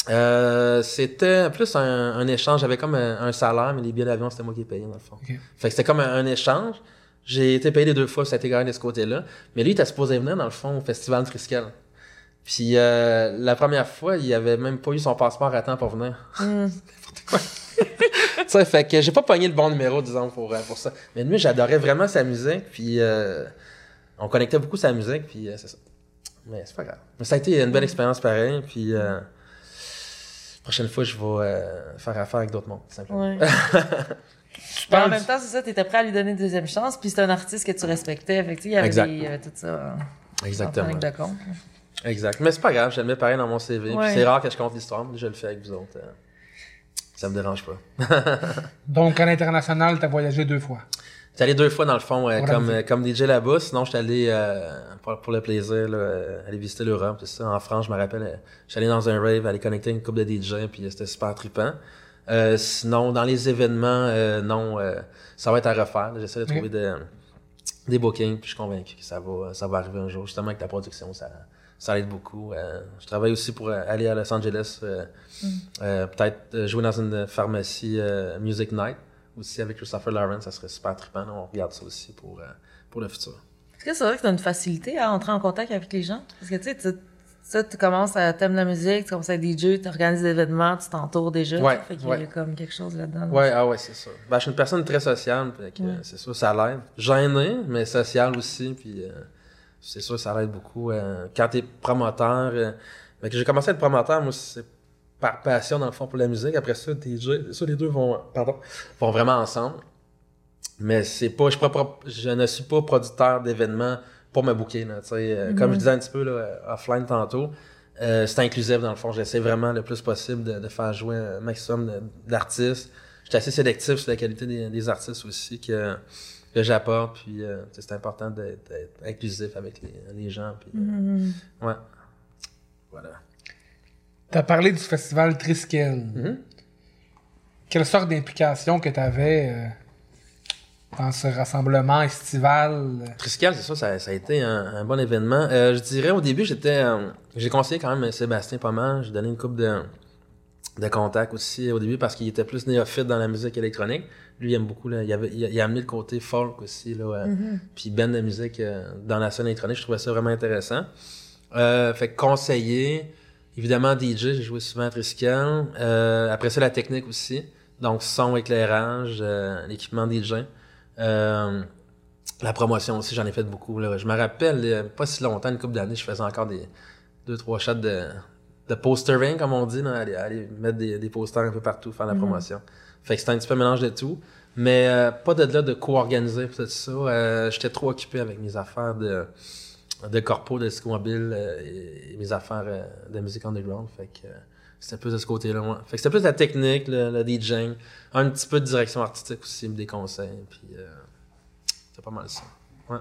Euh, c'était plus un, un échange. J'avais comme un, un salaire, mais les billets d'avion, c'était moi qui les payais, dans le fond. Fait que c'était comme un, un échange. J'ai été payé les deux fois, ça a été gagné de ce côté-là. Mais lui, il était supposé venir, dans le fond, au Festival Triskel. Puis euh, la première fois, il avait même pas eu son passeport à temps pour venir. Hmm. tu sais, fait que j'ai pas pogné le bon numéro, disons, pour, euh, pour ça. Mais lui, j'adorais vraiment sa musique, puis euh, on connectait beaucoup sa musique, puis euh, c'est ça. Mais c'est pas grave. Mais ça a été une belle expérience pareil, puis euh, prochaine fois, je vais euh, faire affaire avec d'autres mondes, tout simplement. Ouais. Tu Mais en même temps, c'est ça, t'étais prêt à lui donner une deuxième chance, puis c'est un artiste que tu respectais. Fait que, tu il y avait, Exact. des- il y avait tout ça. euh, Exactement. de compte. Exact. Mais c'est pas grave, je le mets pareil dans mon CV. Ouais. c'est rare que je compte l'histoire, mais je le fais avec vous autres. euh, ça me dérange pas. Donc, à l'international, tu as voyagé deux fois. J'étais allé deux fois dans le fond euh, comme, euh, comme DJ là-bas. Sinon, j'étais allé euh, pour, pour le plaisir, là, aller visiter l'Europe. tout ça. En France, je me rappelle, j'étais allé dans un rave, aller connecter une couple de DJ, puis c'était super trippant. Sinon, dans les événements, non, ça va être à refaire. J'essaie de trouver des, des bookings, puis je suis convaincu que ça va, ça va arriver un jour. Justement, avec la production, ça, ça aide beaucoup. Euh, je travaille aussi pour aller à Los Angeles, euh, euh, peut-être jouer dans une pharmacie Music Night aussi avec Christopher Lawrence, ça serait super trippant. On regarde ça aussi pour, euh, pour le futur. Est-ce que c'est vrai que tu as une facilité à entrer en contact avec les gens? Parce que tu sais, tu, ça, tu commences à t'aimer la musique, tu commences à être DJ, tu organises des événements, tu t'entoures déjà. Ouais, fait qu'il y a comme quelque chose là-dedans. Ouais, ah ouais, c'est ça. Ben, je suis une personne très sociale, Ouais. euh, c'est sûr, ça l'aide. Gêné, mais social aussi, puis euh, c'est sûr, ça l'aide beaucoup. euh, quand t'es promoteur, euh, j'ai commencé à être promoteur, moi, c'est par passion, dans le fond, pour la musique. Après ça, DJ, ça, les deux vont, pardon, vont vraiment ensemble. Mais c'est pas, je, ne suis pas producteur d'événements pour me booker, là, euh, Comme je disais un petit peu, là, offline tantôt, euh, c'est inclusif, dans le fond. J'essaie vraiment le plus possible de, de faire jouer un maximum d'artistes. Je suis assez sélectif sur la qualité des, des artistes aussi que, que j'apporte. Puis euh, c'est important d'être d'être inclusif avec les, les gens. Puis, euh, Mhm. ouais. Voilà. Tu as parlé du festival Triskel. Mhm. Quelle sorte d'implication que tu avais dans ce rassemblement estival? Triscal, c'est ça, ça, ça a été un, un bon événement. Euh, je dirais au début, j'étais, euh, j'ai conseillé quand même Sébastien pas mal. J'ai donné une coupe de, de contacts aussi au début parce qu'il était plus néophyte dans la musique électronique. Lui, il aime beaucoup. Là, il, avait, il, a, il a amené le côté folk aussi. Là, euh, Puis ben de musique euh, dans la scène électronique. Je trouvais ça vraiment intéressant. Euh, fait que conseiller, évidemment DJ, j'ai joué souvent à Triscal. Euh, après ça, la technique aussi. Donc son, éclairage, euh, l'équipement DJ. Euh, la promotion aussi, j'en ai fait beaucoup. Là. Je me rappelle, pas si longtemps, une couple d'années, je faisais encore des deux, trois shots de, de postering, comme on dit, là, aller, aller mettre des, des posters un peu partout, faire la promotion. Fait que c'était un petit peu un mélange de tout. Mais euh, pas de là de co-organiser tout ça. Euh, J'étais trop occupé avec mes affaires de de corpo, de disco mobile euh, et, et mes affaires euh, de musique underground. Fait que euh, c'était plus de ce côté-là. moi. Fait que c'était plus la technique, le, le DJing, un petit peu de direction artistique aussi, des conseils. Puis euh, c'était pas mal ça. Ouais.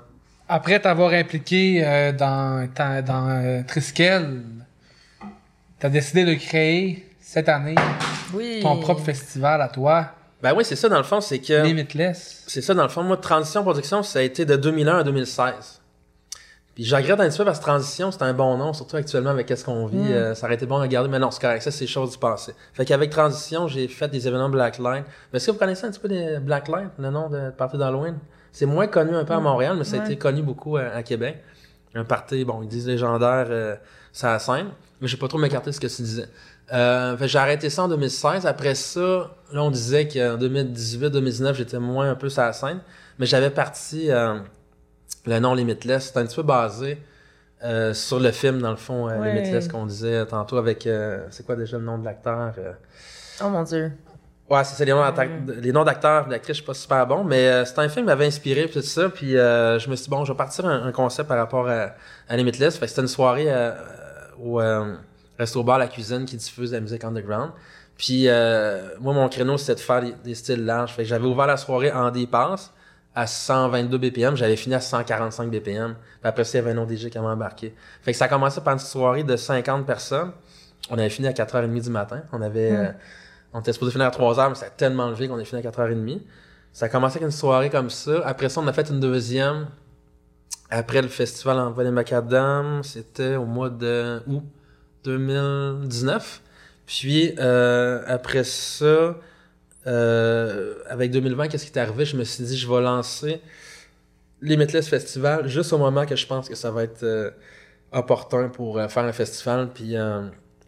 Après t'avoir impliqué euh, dans, ta- dans euh, Triskel, t'as décidé de créer cette année Oui. ton propre festival à toi, Ben oui, c'est ça dans le fond, c'est que. Limitless. C'est ça, dans le fond, moi, Transition Production, ça a été de 2001 à 2016. Puis je regrette un petit peu parce que Transition, c'est un bon nom, surtout actuellement avec ce qu'on vit. Mm. euh, ça aurait été bon de regarder, mais non, c'est correct. Ça, c'est chose du passé. Fait qu'avec Transition, j'ai fait des événements Blacklight. Mais est-ce que vous connaissez un petit peu des Blacklight, le nom de party d'Halloween? C'est moins connu un peu à Montréal, mais ça a Mm. Ouais. été connu beaucoup à, à Québec. Un party, bon, ils disent légendaire, euh, ça scène. Mais je sais pas trop m'écarter de ce que tu disais. Euh, j'ai arrêté ça en 2016. Après ça, là, on disait qu'en 2018-2019, j'étais moins un peu sur la scène. Mais j'avais parti euh, le nom Limitless. C'était un petit peu basé euh, sur le film, dans le fond, euh, Ouais. Limitless, qu'on disait tantôt avec... euh, c'est quoi déjà le nom de l'acteur? euh? Oh mon dieu. Ouais, c'est les noms d'acteurs- les noms d'acteurs d'actrices, je suis pas super bon, mais c'est un film qui m'avait inspiré puis tout ça, puis je me suis dit, bon, je vais partir un, un concept par rapport à, à Limitless. Fait que c'était une soirée au euh, Resto Bar La Cuisine qui diffuse de la musique underground. Puis moi, mon créneau, c'était de faire des, des styles larges. Fait que j'avais ouvert la soirée en dépasse à 122 BPM, j'avais fini à 145 BPM. Puis après ça, il y avait un autre DJ qui m'a embarqué. Fait que ça a commencé par une soirée de 50 personnes. On avait fini à 4h30 du matin. On avait... euh, on était supposé finir à 3h, mais ça a tellement levé qu'on est fini à 4h30. Ça a commencé avec une soirée comme ça. Après ça, on a fait une deuxième. Après le festival en Vallée Macadam, c'était au mois de août 2019. Puis euh, après ça, euh, avec 2020, qu'est-ce qui est arrivé? Je me suis dit, je vais lancer Limitless Festival juste au moment que je pense que ça va être euh, opportun pour euh, faire un festival. Puis euh,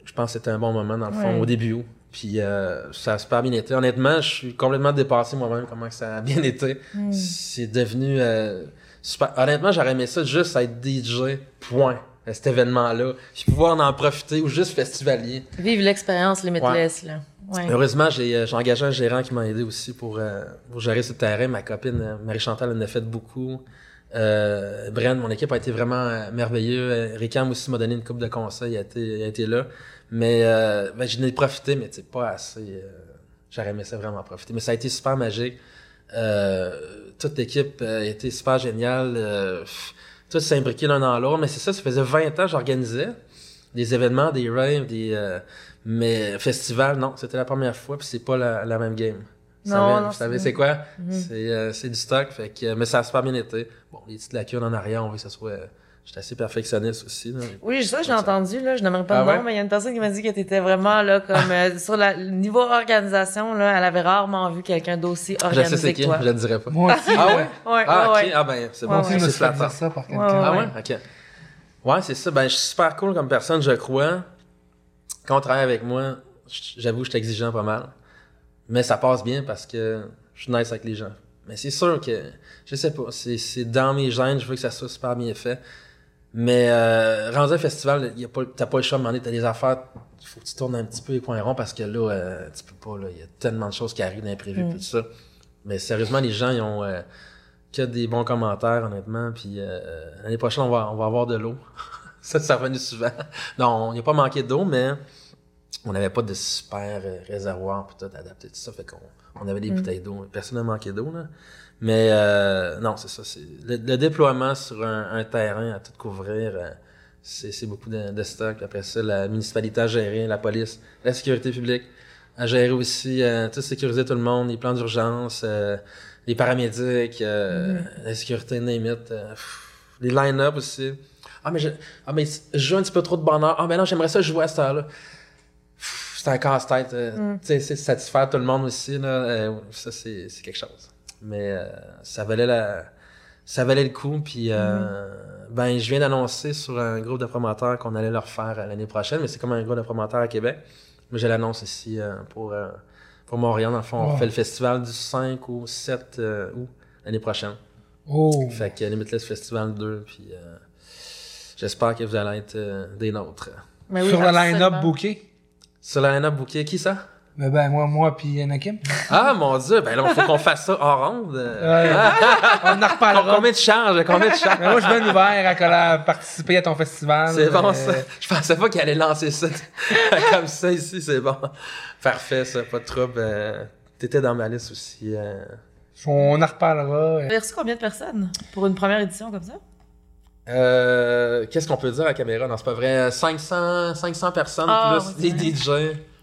je pense que c'était un bon moment, dans le fond, Ouais. au début. Puis euh, ça a super bien été. Honnêtement, je suis complètement dépassé moi-même comment ça a bien été. C'est devenu euh, super. Honnêtement, j'aurais aimé ça juste être DJ, point, à cet événement-là. Puis pouvoir en profiter ou juste festivalier. Vive l'expérience Limitless, là. Heureusement, j'ai euh, j'ai engagé un gérant qui m'a aidé aussi pour, euh, pour gérer ce terrain. Ma copine, euh, Marie-Chantal, en a fait beaucoup. Euh, Bren, mon équipe a été vraiment euh, merveilleux. Ricam aussi m'a donné une coupe de conseils, il a été, il a été là. Mais euh, ben, j'en ai profité, mais c'est pas assez. J'aurais aimé ça vraiment profiter. Mais ça a été super magique. Toute l'équipe a été super géniale. Tout s'est imbriqué l'un dans l'autre. Mais c'est ça, ça faisait 20 ans que j'organisais des événements, des raves, des euh, mais festivals, non, c'était la première fois, puis c'est pas la, la même game. Non, non, vous savez c'est- quoi? Mhm. C'est euh, c'est du stock, fait que, mais ça a super bien été. Bon, les petites lacunes en arrière, on veut que ça soit... euh, J'étais assez perfectionniste aussi. Là. Oui, ça, j'ai entendu, là. Je n'aimerais pas Ah de nom, ouais? mais il y a une personne qui m'a dit que t'étais vraiment, là, comme, euh, sur la, le niveau organisation, là, elle avait rarement vu quelqu'un d'aussi Je sais organisé c'est que qui, toi. je le dirais pas. Moi aussi. Ah ouais? Ouais, Ah, ouais, ah ben, c'est bon, Moi aussi, je me c'est suis fait flatteur. dire ça par quelqu'un. Ouais, Ah ouais. ouais? Ok. Ouais, c'est ça. Ben, je suis super cool comme personne, je crois. Quand on travaille avec moi, j'avoue, je suis exigeant pas mal. Mais ça passe bien parce que je suis nice avec les gens. Mais c'est sûr que, je sais pas, c'est, c'est dans mes gènes, je veux que ça soit super bien fait. Mais euh, rendu à un festival, y a pas, t'as pas le choix de demander, t'as des affaires, il faut que tu tournes un petit peu les coins ronds parce que là, euh, tu peux pas, là, il y a tellement de choses qui arrivent d'imprévus, Mm. tout ça. Mais sérieusement, les gens, ils ont euh, que des bons commentaires, honnêtement. Puis euh, l'année prochaine, on va, on va avoir de l'eau. ça, c'est revenu souvent. non, on n'y a pas manqué d'eau, mais on n'avait pas de super euh, réservoir pour tout adapter tout ça. Fait qu'on on avait des Mm. bouteilles d'eau. Personne n'a manqué d'eau, là. Mais euh, non, c'est ça. Le, le déploiement sur un, un terrain à tout couvrir, euh, c'est, beaucoup de, de stock. Après ça, la municipalité à gérer, la police, la sécurité publique à gérer aussi, euh, tout sécuriser tout le monde, les plans d'urgence, euh, les paramédics, euh, la sécurité, name it, euh, pff, les line-up aussi. Ah, mais je, ah, mais je joue un petit peu trop de bonheur. Ah, mais non, j'aimerais ça jouer à cette heure-là. C'est un casse-tête. euh, Tu sais, c'est satisfaire tout le monde aussi, là. euh, ça, c'est, c'est quelque chose. Mais euh, ça valait la... Ça valait le coup, puis euh, ben je viens d'annoncer sur un groupe de promoteurs qu'on allait le refaire euh, l'année prochaine, mais c'est comme un groupe de promoteurs à Québec. Mais je l'annonce ici euh, pour, euh, pour Montréal. Dans le fond, on Wow. fait le festival du 5 au 7 euh, août l'année prochaine. Oh. Fait que Limitless Festival 2, puis euh, j'espère que vous allez être euh, des nôtres. Mais oui, Sur le line-up booké. Sur la line-up booké, qui ça? Ben, ben, moi, moi, puis Anakim. Ah, mon Dieu, ben là, il faut qu'on fasse ça en ronde. Ouais. on en reparlera. Combien de charges? Combien de charges? Mais moi, je suis bien ouvert à, participer à ton festival. C'est bon, Euh, ça. Je pensais pas qu'il allait lancer ça comme ça ici, c'est bon. Parfait, ça, pas de trouble. Euh, T'étais dans ma liste aussi. euh. On en reparlera. Reçu combien de personnes pour une première édition comme ça? Euh, Qu'est-ce qu'on peut dire à la caméra? Non, c'est pas vrai. 500, 500 personnes Ah, plus des c'est DJ,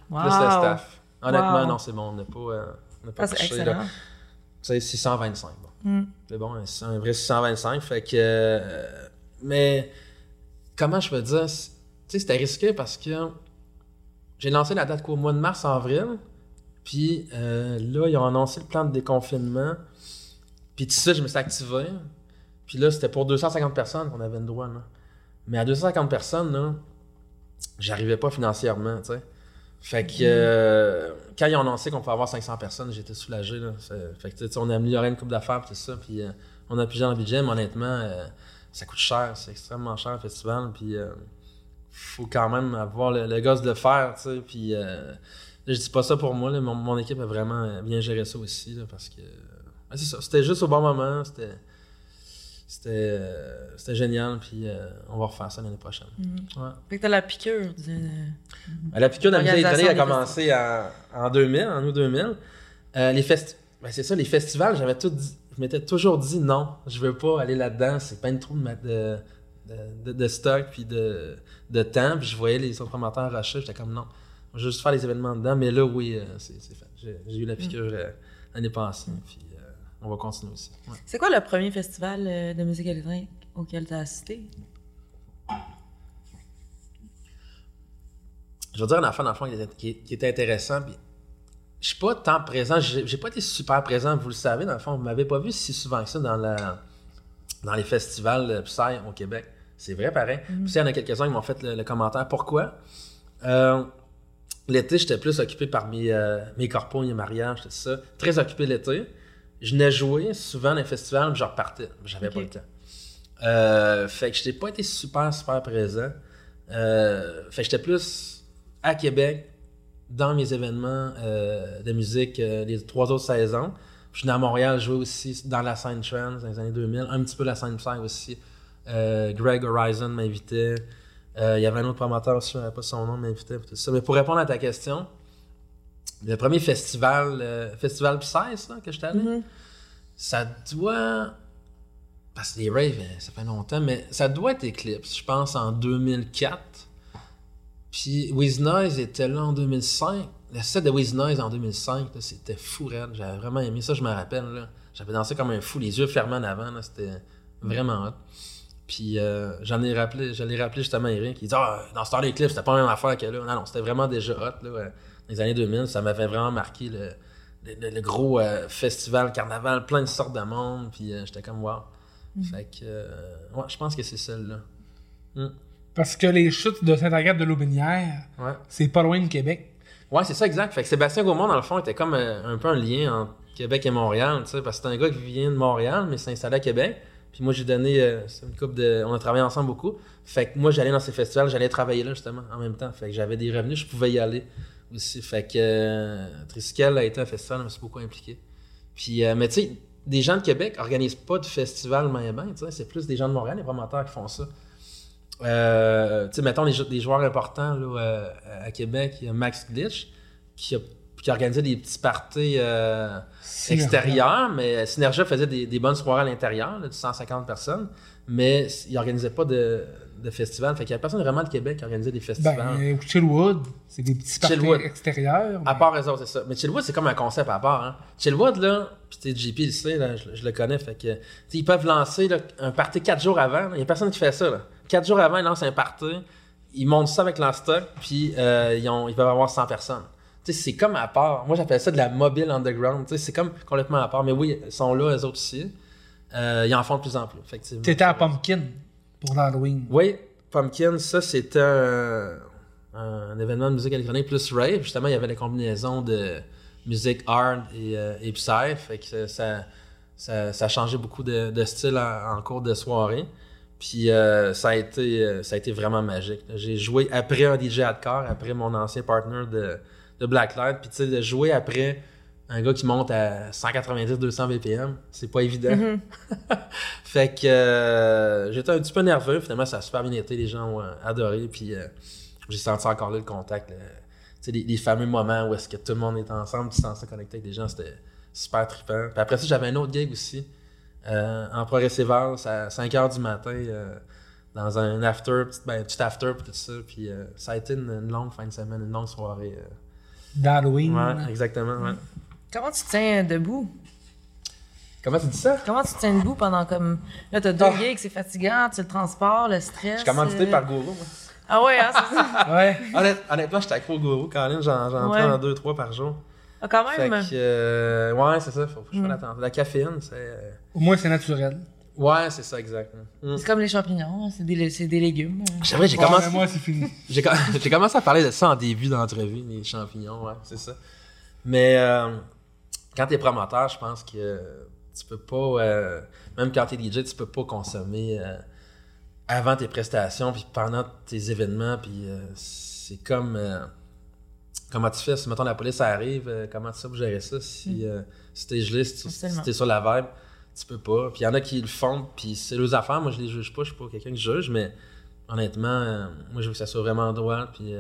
Wow. plus le staff. Honnêtement, Wow. non, c'est bon. On n'a pas, euh, on pas Ah, c'est touché, sais, 625. Bon. Mm. C'est bon, un, un vrai 625. Fait que. euh, mais. Comment je peux dire? c'est- Tu sais, c'était risqué parce que. J'ai lancé la date qu'au mois de mars-avril. Puis euh, là, ils ont annoncé le plan de déconfinement. Puis tout ça, je me suis activé. Puis là, c'était pour 250 personnes qu'on avait le droit. Là. Mais à 250 personnes, là, j'arrivais pas financièrement, tu sais. Fait que euh, quand ils ont annoncé qu'on pouvait avoir 500 personnes, j'étais soulagé. Là. Fait que on a amélioré une coupe d'affaires tout ça. Puis euh, on a pigé dans le budget, mais honnêtement, euh, ça coûte cher. C'est extrêmement cher le festival. Puis faut quand même avoir le, le gosse de le faire, tu sais. Puis je dis pas ça pour moi. Là, mon, mon équipe a vraiment bien géré ça aussi. Là, parce que ouais, c'est ça. C'était juste au bon moment. C'était. C'était, euh, c'était génial, puis euh, on va refaire ça l'année prochaine. Mhm. Ouais. Fait que t'as la piqûre. de- Ben, La piqûre de la musique électronique a commencé en, en 2000, en août 2000. Euh, les festi- ben, c'est ça, les festivals, j'avais tout dit- je m'étais toujours dit non, je veux pas aller là-dedans, c'est pas une trop de, de, de, stock puis de, de temps, puis je voyais les autres promoteurs rusher, j'étais comme non, je veux juste faire les événements dedans, mais là, oui, euh, c'est, c'est fait. J'ai, j'ai eu la piqûre euh, l'année passée, puis euh, on va continuer aussi. Ouais. C'est quoi le premier festival euh, de musique électronique auquel t'as assisté? je vais dire une affaire dans le fond qui était, qui- qui était intéressant. Puis, je suis pas tant présent, j'ai pas été super présent, vous le savez, dans le fond, vous m'avez pas vu si souvent que ça dans, la, dans les festivals de Psy au Québec. C'est vrai, pareil. Puis, il y en a quelques-uns qui m'ont fait le, le commentaire. Pourquoi? Euh, l'été, j'étais plus occupé par mes, euh, mes corpos, mes mariages, tout ça. Très occupé l'été. Je venais jouer souvent dans les festivals, puis je repartais. J'avais Ok. pas le temps. Euh, fait que je n'ai pas été super, super présent. Euh, fait que j'étais plus à Québec, dans mes événements euh, de musique les trois autres saisons. Je venais à Montréal jouer aussi dans la scène trans dans les années 2000, un petit peu la scène psy aussi. Greg Horizon m'invitait. Il y avait un autre promoteur aussi, je ne pas son nom, m'invitait. tout ça. Mais pour répondre à ta question, le premier festival, euh, festival Psy, ça, que j'étais allé, Mhm. ça doit. Parce que les raves, euh, ça fait longtemps, mais ça doit être Eclipse, je pense, en 2004. Puis Wiz Noise était là en 2005. Le set de Wiz Noise en 2005, là, c'était fou, raide. J'avais vraiment aimé ça, je me rappelle. là. J'avais dansé comme un fou, les yeux fermés en avant. là, C'était vraiment hot. Puis euh, j'en ai rappelé, je l'ai rappelé justement à Eric. Il dit Ah, dans Star Eclipse, c'était pas la même affaire que là. Non, non, c'était vraiment déjà hot. Là, les années 2000, ça m'avait vraiment marqué le, le, le- le gros euh, festival, carnaval, plein de sortes de monde. Puis euh, j'étais comme wow. Fait que, euh, ouais, je pense que c'est celle-là. Hmm. Parce que les chutes de Saint-Agathe de l'Aubinière, Ouais. c'est pas loin de Québec. Ouais, c'est ça, exact. Fait que Sébastien Gaumont, dans le fond, était comme euh, un peu un lien entre Québec et Montréal, tu sais, parce que c'est un gars qui vient de Montréal, mais s'est installé à Québec. Puis moi, j'ai donné euh, c'est une couple de. On a travaillé ensemble beaucoup. Fait que moi, j'allais dans ces festivals, j'allais travailler là, justement, en même temps. Fait que j'avais des revenus, je pouvais y aller aussi. Fait que euh, Triskel a été un festival, je me suis beaucoup impliqué. Puis, euh, mais tu sais, des gens de Québec organisent pas de festival main ben, tu sais, c'est plus des gens de Montréal, les promoteurs qui font ça. Euh, tu sais, mettons les, des joueurs importants là, à Québec, il y a Max Glitch qui a, qui a organisé des petits parties euh, extérieurs, mais Synergia faisait des, des bonnes soirées à l'intérieur, de 150 personnes, mais il organisait pas de, de festival. Fait qu'il y a personne vraiment de Québec qui organisait des festivals. Ben, ou Chillwood, c'est des petits parties extérieurs. À part eux autres, c'est ça. Mais Chillwood, c'est comme un concept à part. Hein. Chillwood, là, puis JP le sait, là, je, je le connais, fait que, ils peuvent lancer là, un party quatre jours avant. Il n'y a personne qui fait ça. Là. Quatre jours avant, ils lancent un party, ils montent ça avec leur stock, puis euh, ils, ont, ils peuvent avoir 100 personnes. C'est comme à part. Moi, j'appelle ça de la mobile underground. C'est comme complètement à part. Mais oui, ils sont là, eux autres aussi. Euh, ils en font de plus en plus, effectivement. T'étais à Pumpkin pour l'Halloween. Oui, Pumpkin, ça c'était un, événement de musique électronique plus rave. Justement, il y avait la combinaison de musique hard et, euh, et psy. Fait que ça, ça, ça a changé beaucoup de, style en, cours de soirée. Puis euh, ça, a été, euh, ça a été vraiment magique. J'ai joué après un DJ hardcore, après mon ancien partner de, de Blacklight. Puis tu sais, de jouer après un gars qui monte à 190-200 BPM, c'est pas évident. Mhm. fait que euh, j'étais un petit peu nerveux. Finalement, ça a super bien été. Les gens ont euh, adoré. Puis euh, j'ai senti encore là le contact. sais, les, les fameux moments où est-ce que tout le monde est ensemble, tu sens ça connecté avec des gens, c'était super trippant. Puis après ça, j'avais un autre gig aussi, euh, en Progressive House, à 5 h du matin, euh, dans un after, petit, ben, petit after, puis tout ça. Puis euh, ça a été une, une longue fin de semaine, une longue soirée. euh. D'Halloween. Ouais, exactement, ouais. Comment tu te tiens debout? Comment tu dis ça? Comment tu te tiens debout pendant comme. Là, t'as deux Ah. gigs, c'est fatigant, tu le transport, le stress. Je suis commandité euh, par Gourou. moi. Ah ouais, hein, c'est ça. Ouais. Honnête- honnêtement, j'étais accro au Gourou, Colin, j'en j'en Ouais. prends deux, trois par jour. Ah, quand Fait même. que, euh, ouais, c'est ça, faut que je Mm. fasse attention. La caféine, c'est. euh, Au moins, c'est naturel. Ouais, c'est ça, exact. Mm. C'est comme les champignons, hein, c'est des, c'est des légumes. C'est vrai, j'ai Ouais, commencé, mais moi, c'est fini. j'ai com- j'ai commencé à parler de ça en début d'entrevue, les champignons, ouais, c'est ça. Mais quand t'es promoteur, je pense que tu peux pas, euh, même quand t'es DJ, tu peux pas consommer euh, avant tes prestations, puis pendant tes événements, puis euh, c'est comme... comment tu fais, si mettons la police arrive, comment tu sais pour gérer ça, si, euh, si t'es gelé, si, tu- si t'es sur la vibe, tu peux pas. Puis il y en a qui le font, puis c'est leurs affaires, moi je les juge pas, je suis pas quelqu'un qui juge, mais honnêtement, moi je veux que ça soit vraiment droit, puis tu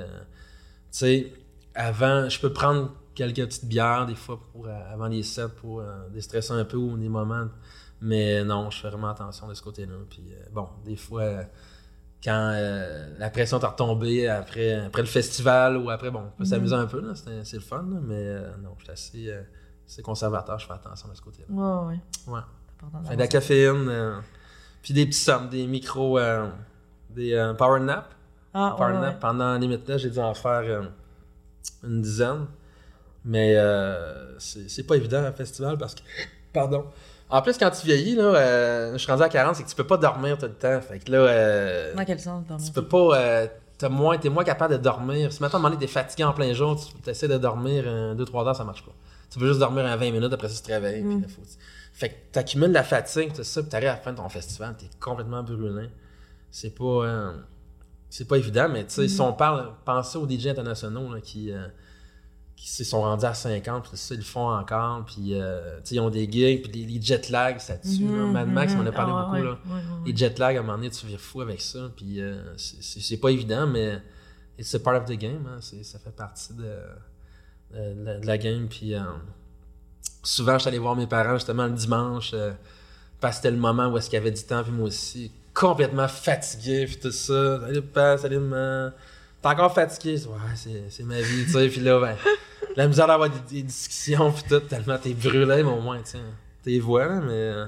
sais, avant, je peux prendre quelques petites bières des fois pour, euh, avant les sets pour euh, déstresser un peu ou des moments, mais non, je fais vraiment attention de ce côté-là. Puis euh, bon, des fois, quand euh, la pression t'a retombé après, après le festival ou après, bon, on peut s'amuser un peu, là, c'est c'est le fun, là, mais euh, non, je suis assez, euh, assez conservateur, je fais attention de ce côté-là. Ouais, ouais. Ouais. Fait de la caféine, puis des petits sommes, des micros, des power nap. Ah, Power ouais, nap. ouais. Pendant limite là, j'ai dû en faire une dizaine. Mais euh, c'est pas évident un festival parce que. Pardon. En plus, quand tu vieillis, là, euh, je suis rendu à 40, c'est que tu peux pas dormir tout le temps. Fait que là, euh, Dans quel sens, dormir? tu peux pas. Euh, t'as moins, t'es moins capable de dormir. Si maintenant, donné, t'es fatigué en plein jour, tu essaies de dormir 2-3 heures, ça marche pas. Tu veux juste dormir un 20 minutes, après ça, tu te réveilles. Mm. faut- Fait que t'accumules la fatigue, tout ça, puis t'arrives à la fin de ton festival, t'es complètement brûlé. C'est pas. euh, c'est pas évident, mais tu sais, si on parle, pensez aux DJ internationaux là, qui, qui se sont rendus à 50, puis ça, ils le font encore, puis euh, tu sais, ils ont des gigs, puis les, les jet lags, ça tue. Mhm, Mad Max, on en a mhm. parlé Ah, beaucoup. ouais, là. ouais, ouais, ouais. Les jet lags, à un moment donné, tu vires fou avec ça, puis euh, c'est- pas évident, mais c'est part of the game, hein, ça fait partie de, de la, de la game, puis euh, souvent, je suis allé voir mes parents justement le dimanche, euh, parce que c'était le moment où est-ce qu'il y avait du temps, puis moi aussi, complètement fatigué, puis tout ça. Salut papa, salut maman. T'es encore fatigué? Ouais, c'est, ma vie, tu sais. Puis là, ben, la misère d'avoir des, des discussions, puis tout, tellement t'es brûlé, mais au moins, tu t'es voix, là, mais euh,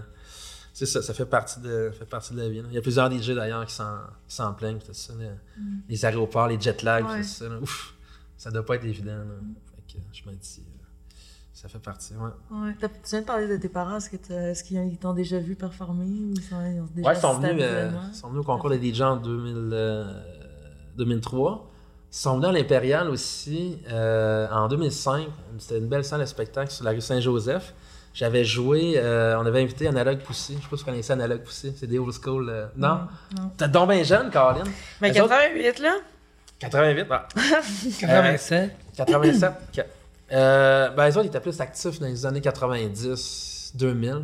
c'est ça, ça fait partie de, fait partie de la vie. là. Il y a plusieurs DJ d'ailleurs qui s'en, plaignent, tout ça. là. Les aéroports, les jet lags, puis Ouais. tout ça. là. Ouf, ça doit pas être évident. Là. Fait que je me dis, euh, ça fait partie, ouais. Tu viens de parler de tes parents. Est-ce qu'ils ils t'ont déjà vu performer ou ils, sont, ils ont déjà Ouais, ils sont venus, euh, ils sont venus au concours des DJ en 2000, euh, 2003. Ils sont venus à l'Impérial aussi euh, en 2005. C'était une belle salle de spectacle sur la rue Saint-Joseph. J'avais joué, euh, on avait invité Analogue Poussy. Je sais pas si vous connaissez Analogue Poussy. C'est des old school. euh, Non? Non? T'es donc bien jeune, Caroline. Mais Eux autres- 88, là? 88, ah. 87. 87. que- Euh, ben, les autres, ils étaient plus actifs dans les années 90, 2000.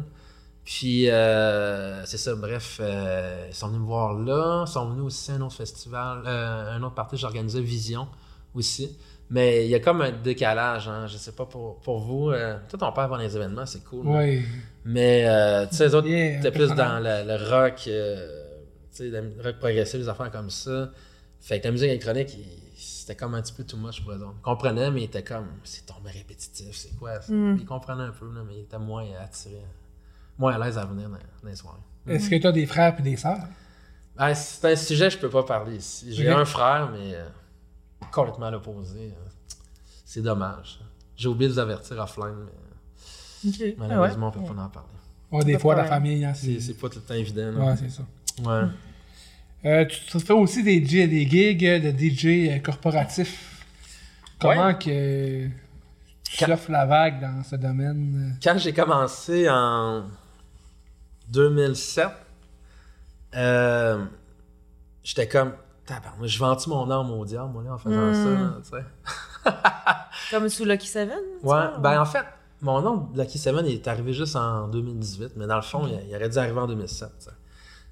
Puis, euh, c'est ça, bref, euh, ils sont venus me voir là. Ils sont venus aussi à un autre festival, euh, un autre party que j'organisais, Vision, aussi. Mais il y a comme un décalage, hein. Je sais pas pour, pour vous. Euh, tout on part avant les événements, c'est cool. Oui. Mais, euh, tu sais, les autres, Yeah, peu plus dans le, le rock, euh, tu sais, le rock progressif, des affaires comme ça. Fait que la musique électronique, il- c'était comme un petit peu too much pour eux autres. Ils comprenaient, mais ils étaient comme, c'est tombé répétitif, c'est quoi? Ça? Mm. Ils comprenaient un peu, là, mais ils étaient moins attirés, moins à l'aise à venir dans, dans les soirées. Est-ce que tu as des frères et des sœurs? Ah, c'est un sujet que je peux pas parler ici. J'ai un frère, mais euh, complètement à l'opposé. euh. C'est dommage. J'ai oublié de vous avertir offline, mais malheureusement, Ah ouais. on peut pas en parler. Ouais, des fois, la famille, hein, C'est c'est... c'est pas tout le temps évident. là. Ouais, c'est ça. Ouais. Euh, tu, tu fais aussi des, G- des gigs de DJ euh, corporatifs. Comment que tu Quand- surfes la vague dans ce domaine? quand j'ai commencé en 2007, euh, j'étais comme, je vends-tu mon âme au diable, moi, là, en faisant Mm. ça, là, tu sais? Comme sous Lucky Seven? Ouais, vois, ben en fait, mon nom de Lucky Seven il est arrivé juste en 2018, mais dans le fond, il, il aurait dû arriver en 2007. ça.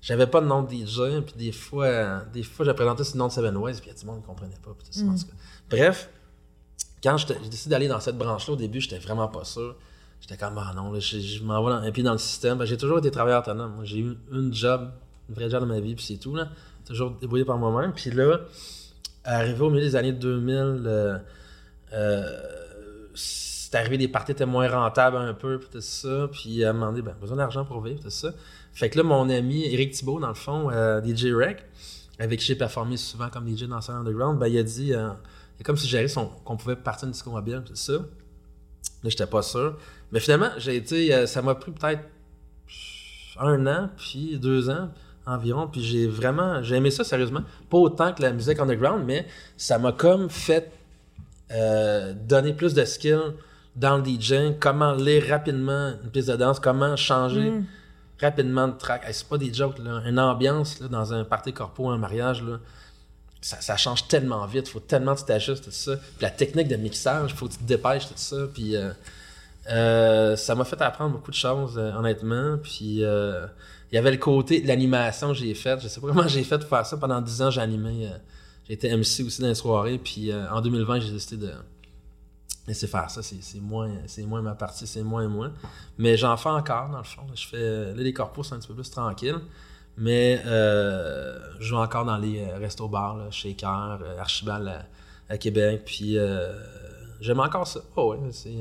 J'avais pas de nom de DJ, puis des fois, des fois, j'ai présenté le nom de Seven Ways, puis il y a du monde qui ne comprenait pas. puis tout ça, tout cas. Bref, quand j'ai décidé d'aller dans cette branche-là, au début, j'étais vraiment pas sûr. J'étais comme, ah non, je, je m'en vais dans, et puis dans le système. Ben, j'ai toujours été travailleur autonome. J'ai eu une job, une vraie job dans ma vie, puis c'est tout. Là. Toujours débrouillé par moi-même. Puis là, arrivé au milieu des années 2000, euh, c'est arrivé des parties étaient moins rentables un peu, puis tout ça. Puis un moment donné, ben, besoin d'argent pour vivre, tout ça. Fait que là, mon ami Eric Thibault, dans le fond, euh, DJ Rec, avec qui j'ai performé souvent comme DJ dans Sound Underground, ben, il a dit, euh, il a comme suggéré qu'on pouvait partir une disco mobile, tout ça. Là, j'étais pas sûr. Mais finalement, j'ai été, euh, ça m'a pris peut-être un an, puis deux ans environ, puis j'ai vraiment, j'ai aimé ça sérieusement. Pas autant que la musique underground, mais ça m'a comme fait euh, donner plus de skills dans le DJing, comment lire rapidement une piste de danse, comment changer Mm. rapidement de track. Hey, c'est pas des jokes, là. Une ambiance là, dans un party corpo, un mariage, là, ça, ça change tellement vite, faut tellement que tu t'ajustes, tout ça. Puis la technique de mixage, faut que tu te dépêches, tout ça. Puis euh, euh, ça m'a fait apprendre beaucoup de choses, euh, honnêtement. Puis euh, il y avait le côté de l'animation que j'ai fait. Je sais pas comment j'ai fait pour faire ça. Pendant 10 ans, j'ai animé. j'ai été MC aussi dans les soirées. Puis en 2020, j'ai décidé de laisser faire ça. C'est moins, moins ma partie, c'est moins moi. Mais j'en fais encore, dans le fond. Je fais. Là, les corpos, c'est un petit peu plus tranquille. Mais je joue encore dans les restos-bars, Shaker, Archibald à, à Québec. Puis j'aime encore ça. Oh ouais, c'est,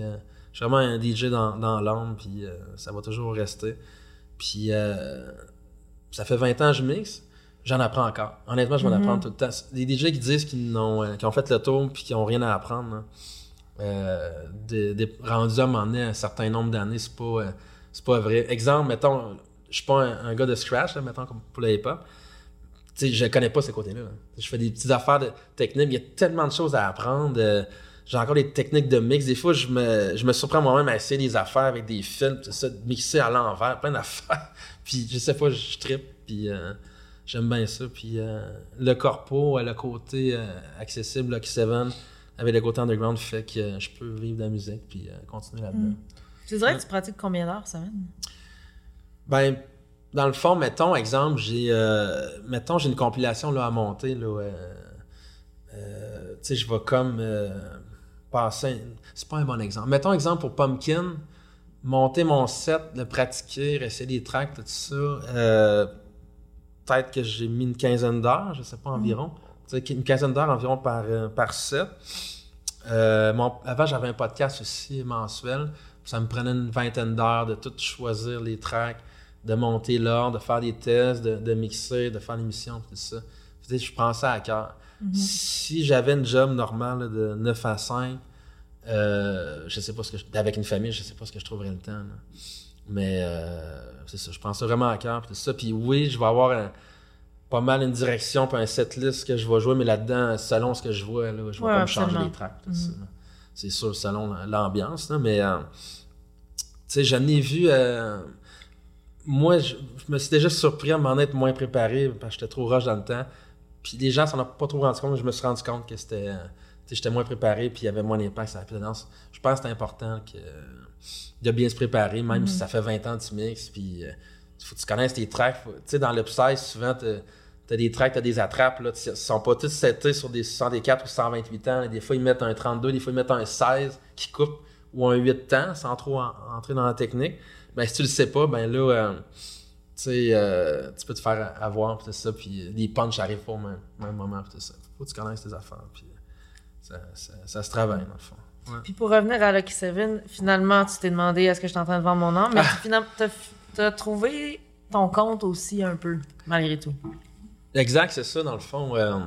je suis vraiment un DJ dans, dans l'âme, puis euh, ça va toujours rester. Puis euh, ça fait 20 ans que je mixe, j'en apprends encore. Honnêtement, je vais en Mhm. apprendre tout le temps. Les DJ qui disent qu'ils, n'ont, euh, qu'ils ont fait le tour puis qu'ils n'ont rien à apprendre, euh, des, des, rendus à un moment donné, un certain nombre d'années, c'est pas, c'est pas vrai. Exemple, mettons, je suis pas un, un gars de scratch, là, mettons, comme pour le hip-hop. Je connais pas ces côtés-là. là. Je fais des petites affaires de technique, il y a tellement de choses à apprendre. J'ai encore des techniques de mix. Des fois, je me, je me surprends moi-même à essayer des affaires avec des films, tout ça, de mixer à l'envers, plein d'affaires. Puis je sais pas, je trippe, puis euh, j'aime bien ça. Puis euh, le corpo, euh, le côté euh, accessible, Lucky Seven, avec le côté underground, fait que euh, je peux vivre de la musique, puis continuer là-dedans. Mm. Tu dirais que tu pratiques combien d'heures semaine? Ben, dans le fond, mettons, exemple, j'ai euh, mettons, j'ai une compilation là, à monter. Là, tu sais, je vais comme passer. C'est pas un bon exemple. Mettons, exemple, pour Pumpkin, monter mon set, le pratiquer, essayer des tracks, tout ça. euh, Peut-être que j'ai mis une quinzaine d'heures, je sais pas environ. Tu sais, une quinzaine d'heures environ par, euh, par set. Euh, mon- avant, j'avais un podcast aussi mensuel. Ça me prenait une vingtaine d'heures de tout choisir les tracks, de monter l'ordre, de faire des tests, de, de mixer, de faire l'émission, tout ça. Je prends ça à cœur. Si j'avais une job normale là, de 9 à 5, euh, je sais pas ce que je- avec une famille, je sais pas ce que je trouverais le temps. là. Mais euh, c'est ça, je prends ça vraiment à cœur. Puis tout ça. Puis oui, je vais avoir un- pas mal une direction, puis un setlist que je vais jouer, mais là-dedans, selon ce que je vois, là, je vais Ouais, pas me changer les tracks. là. C'est sûr, selon l'ambiance. Mais euh, tu sais, j'en ai vu. euh, moi, je, je me suis déjà surpris à m'en être moins préparé parce que j'étais trop rush dans le temps. Puis les gens s'en ont pas trop rendu compte, mais je me suis rendu compte que c'était. euh, tu sais, j'étais moins préparé, puis il y avait moins d'impact sur la danse. Je pense que c'est important que, de bien se préparer, même si ça fait 20 ans que tu mixes, puis il faut que tu connaisses tes tracks. Tu sais, dans l'upsize, souvent, t'as as des tracks, t'as des attrapes, là, ils sont pas tous setés sur des 64 ou 128 ans. Des fois, ils mettent un 32, des fois, ils mettent un 16 qui coupe, ou un 8 temps, sans trop en- entrer dans la technique. Ben, si tu le sais pas, ben là, euh, sais, euh, tu peux te faire avoir, puis tout ça, puis les punchs arrivent pas au même, même moment, puis tout ça. Faut que tu connaisses tes affaires, puis ça, ça, ça se travaille, dans le fond. Ouais. Puis pour revenir à Lucky Seven, finalement, tu t'es demandé est-ce que je suis en train de vendre mon nom, mais Ah. tu finalement, t'as, t'as trouvé ton compte aussi un peu, malgré tout. Exact, c'est ça, dans le fond. euh,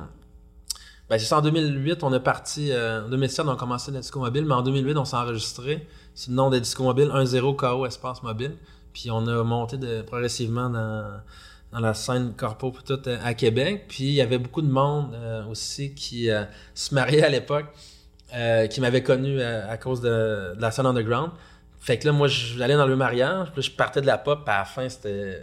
ben, c'est ça, en 2008, on est parti. euh, en 2007, on a commencé la disco mobile, mais en 2008, on s'est enregistré. C'est le nom des disco mobile, 10 KO Espace Mobile. Puis on a monté progressivement dans, dans la scène corpo tout euh, à Québec. Puis il y avait beaucoup de monde euh, aussi qui euh, se mariait à l'époque, qui m'avait connu à cause de, la scène underground. Fait que là, moi, j'allais dans le mariage, puis je partais de la pop, puis à la fin, c'était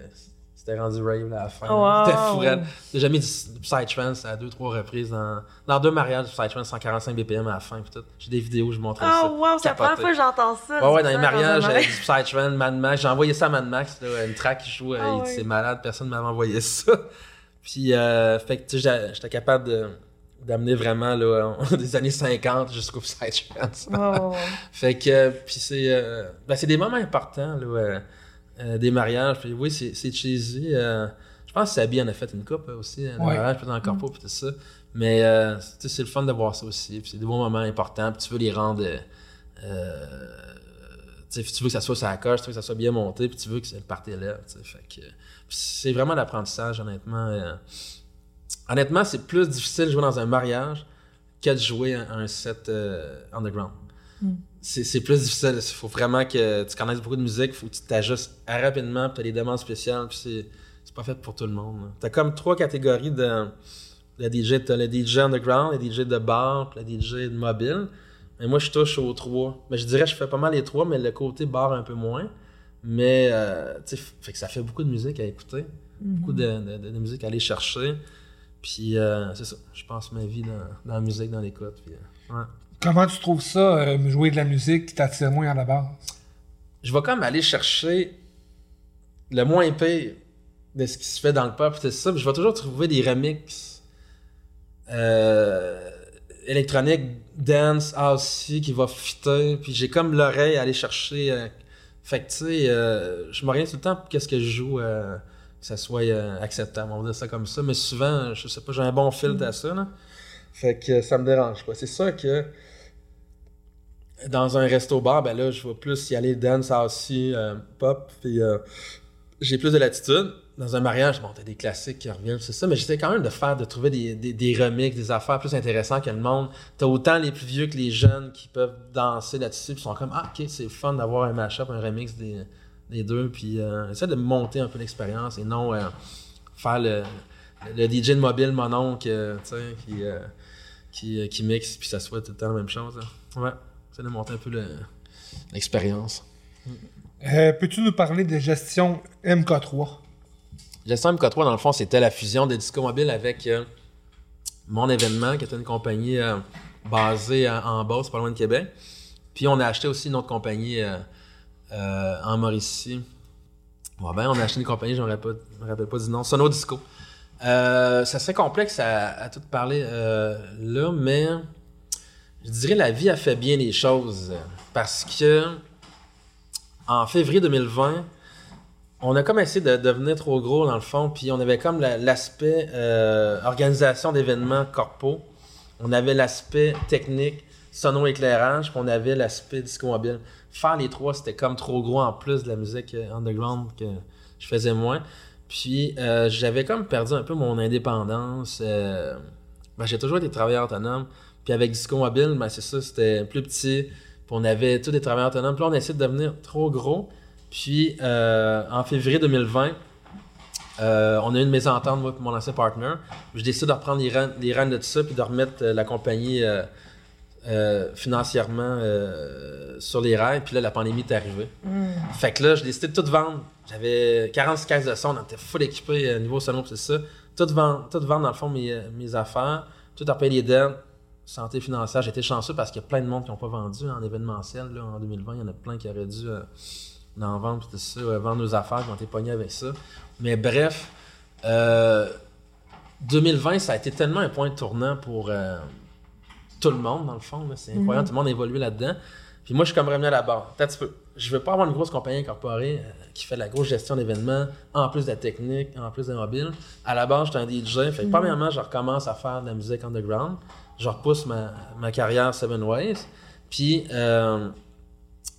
c'était rendu rave là, à la fin. Wow. C'était fou. raide. J'ai jamais dit Psytrance à deux, trois reprises. Dans, dans deux mariages, Psytrance 145 BPM à la fin. J'ai des vidéos où je montrais ça. Oh wow, c'est la première fois que j'entends ça. Ouais, dans les mariages, euh, du Psytrance, Mad Max. J'ai envoyé ça à Mad Max, là, une track qui joue. euh, Ah dit c'est malade, personne ne m'avait envoyé ça. Puis, euh, fait que, tu sais, j'étais capable de- d'amener vraiment, là, des années 50 jusqu'au Psytrance. Oh. Fait que, euh, puis c'est, euh, ben, c'est des moments importants, là, euh, des mariages. Puis oui, c'est, cheesy. euh, je pense que Sabi en a fait une coupe euh, aussi, un Ouais. mariage, puis dans le corpo, puis tout ça. Mais euh, c'est le fun de voir ça aussi. Puis c'est des bons moments importants, puis tu veux les rendre. tu veux que ça soit sur la coche, tu veux que ça soit bien monté, puis tu veux que. Fait que, puis c'est vraiment l'apprentissage, honnêtement. honnêtement, c'est plus difficile de jouer dans un mariage que de jouer un, un set underground. C'est c'est plus difficile. Il faut vraiment que tu connaisses beaucoup de musique, il faut que tu t'ajustes rapidement, puis tu as des demandes spéciales, puis c'est c'est pas fait pour tout le monde. Tu as comme trois catégories de, de DJ. Tu as le DJ underground, le DJ de bar, puis le DJ de mobile. Mais moi, je touche aux trois. Mais je dirais que je fais pas mal les trois, mais le côté bar un peu moins. Mais, euh, fait que ça fait beaucoup de musique à écouter. Beaucoup de, de- musique à aller chercher. Puis, euh, c'est ça. Je passe ma vie dans, dans la musique, dans l'écoute. Puis, euh, ouais. Comment tu trouves ça, euh, jouer de la musique qui t'attire moins à la base? je vais comme aller chercher le moins pire de ce qui se fait dans le pop, c'est ça. Je vais toujours trouver des remixes euh, électroniques, dance, house qui va fitter. Puis j'ai comme l'oreille à aller chercher. euh, fait que tu sais, euh, je tout le temps pour qu'est-ce que je joue, que ça soit acceptable. On va dire ça comme ça. Mais souvent, je sais pas, j'ai un bon filtre à ça. Fait que ça me dérange pas. C'est sûr que dans un resto-bar, ben là, je vais plus y aller dance, house, euh, pop, puis euh, j'ai plus de latitude. Dans un mariage, bon, t'as des classiques qui reviennent, c'est ça, mais j'essaie quand même de faire, de trouver des, des, des remixes, des affaires plus intéressantes que le monde. T'as autant les plus vieux que les jeunes qui peuvent danser là-dessus, puis sont comme, ah, ok, c'est fun d'avoir un mashup, un remix des, des deux, puis euh, essaie de monter un peu l'expérience et non euh, faire le, le DJ de mobile, mon oncle, euh, qui, euh, qui, euh, mixe, puis ça soit tout le temps la même chose. Ouais, essaie de monter un peu le- l'expérience. Euh, Peux-tu nous parler de gestion MK3? Gestion MK3, dans le fond, c'était la fusion de Disco Mobile avec euh, mon événement, qui était une compagnie euh, basée à- en Beauce, pas loin de Québec. Puis on a acheté aussi une autre compagnie en Mauricie. Ouais, ben, on a acheté une compagnie, je ne me rappelle, je me rappelle pas du nom, Sono Disco. Ça serait complexe à, à tout parler là, mais je dirais la vie a fait bien les choses parce que en février 2020, on a comme essayé de devenir trop gros dans le fond, puis on avait comme la- l'aspect euh, organisation d'événements corpo, on avait l'aspect technique, sono-éclairage, puis on avait l'aspect disco mobile. Faire les trois, c'était comme trop gros en plus de la musique euh, underground que je faisais moins. Puis euh, j'avais comme perdu un peu mon indépendance. ben, j'ai toujours été travailleur autonome. Puis avec Disco Mobile, ben, c'est ça, c'était plus petit. Puis on avait tous des travailleurs autonomes. Puis là, on a essayé de devenir trop gros. Puis euh, en février 2020, euh, on a eu une mésentente, moi et mon ancien partner. Je décide de reprendre les rênes, les rênes de tout ça, puis de remettre euh, la compagnie euh, euh, financièrement euh, sur les rails. Puis là, la pandémie est arrivée. Fait que là, j'ai décidé de tout vendre. J'avais 40 caisses de son, on était full équipé euh, niveau salon, c'est ça. Tout vendre, tout vendre, dans le fond, mes, mes affaires, tout repayer les dettes, santé financière. J'étais chanceux parce qu'il y a plein de monde qui n'ont pas vendu en événementiel. Là, en 2020, il y en a plein qui auraient dû euh, en vendre, puis ça, euh, vendre nos affaires, qui ont été pognés avec ça. Mais bref, euh, 2020, ça a été tellement un point de tournant pour euh, tout le monde, dans le fond. C'est incroyable, tout le monde a évolué là-dedans. Puis moi, je suis comme revenu à la barre. Peut-être peu. Je veux pas avoir une grosse compagnie incorporée euh, qui fait de la grosse gestion d'événements, en plus de la technique, en plus de mobile. À la base, j'étais un DJ. Fait que, premièrement, je recommence à faire de la musique underground. Je repousse ma, ma carrière Seven Ways. Puis, euh,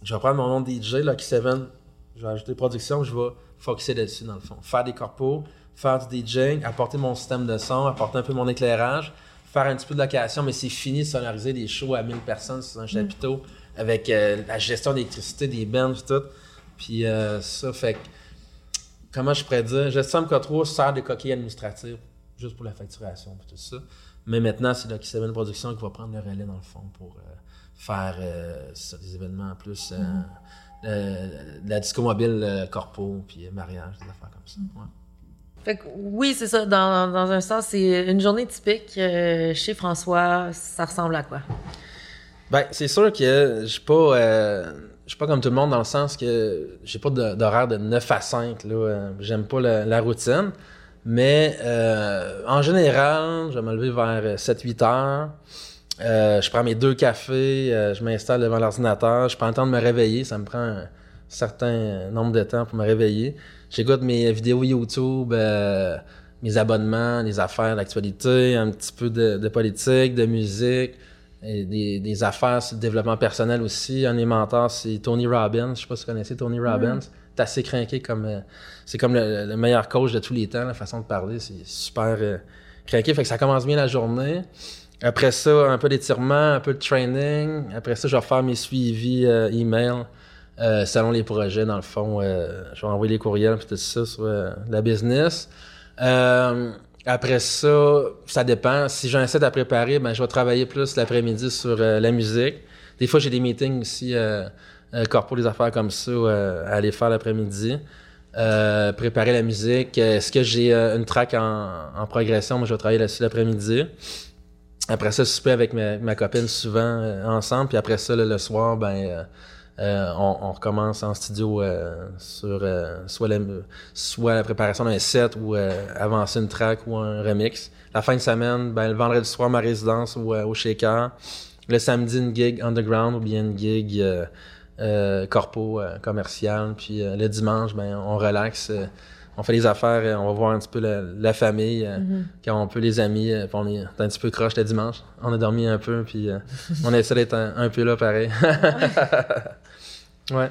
je vais prendre mon nom de DJ, Lucky Seven. Je vais ajouter production, je vais focuser là-dessus, dans le fond. Faire des corpos, faire du DJing, apporter mon système de son, apporter un peu mon éclairage, faire un petit peu de location, mais c'est fini de sonoriser des shows à 1000 personnes sur un chapiteau avec euh, la gestion d'électricité, des bands, tout. Puis euh, ça, fait que, comment je pourrais dire, gestion MK3 sert de coquille administrative, juste pour la facturation et tout ça. Mais maintenant, c'est Seven Production qui va prendre le relais, dans le fond, pour euh, faire euh, ça, des événements en plus. euh, euh, de la disco mobile euh, corpo, puis euh, mariage, des affaires comme ça. Ouais. Fait que oui, c'est ça. Dans, dans un sens, c'est une journée typique euh, chez François. Ça ressemble à quoi? Ben, c'est sûr que je suis pas, euh, je suis pas comme tout le monde dans le sens que j'ai pas d'horaire de 9 à 5. Là. Euh, J'aime pas la, la routine. Mais euh, en général, je vais me lever vers 7-8 heures. Euh, je prends mes deux cafés, euh, je m'installe devant l'ordinateur, je prends le temps de me réveiller, ça me prend un certain nombre de temps pour me réveiller. J'écoute mes vidéos YouTube, euh, mes abonnements, les affaires d'actualité, un petit peu de, de politique, de musique, et des, des affaires sur le développement personnel aussi. Un de mes mentors, c'est Tony Robbins. Je sais pas si vous connaissez Tony Robbins. C'est assez craqué comme... euh, c'est comme le, le meilleur coach de tous les temps, la façon de parler. C'est super euh. Fait que ça commence bien la journée. Après ça, un peu d'étirement, un peu de training. Après ça, je vais faire mes suivis euh, email euh, selon les projets, dans le fond. je vais envoyer les courriels et tout ça sur la business. Après ça, ça dépend. Si j'ai à préparer, ben, je vais travailler plus l'après-midi sur la musique. Des fois, j'ai des meetings aussi, euh, euh, corpo, des affaires comme ça, euh, aller faire l'après-midi. Euh, préparer la musique. Est-ce que j'ai une track en, progression? Moi, je vais travailler là-dessus l'après-midi. Après ça, souper avec ma, copine souvent ensemble. Puis après ça, le soir, ben, on, recommence en studio sur soit, la, préparation d'un set ou avancer une track ou un remix. La fin de semaine, ben, le vendredi soir, ma résidence ou, au Shaker. Le samedi, une gig underground ou bien une gig euh, corpo euh, commercial. Puis euh, le dimanche, ben, on relaxe. euh, on fait les affaires, euh, on va voir un petit peu la, la famille, euh, quand on peut les amis, euh, puis on est un petit peu croche le dimanche. On a dormi un peu, puis euh, on essaie d'être un, un peu là pareil. ouais.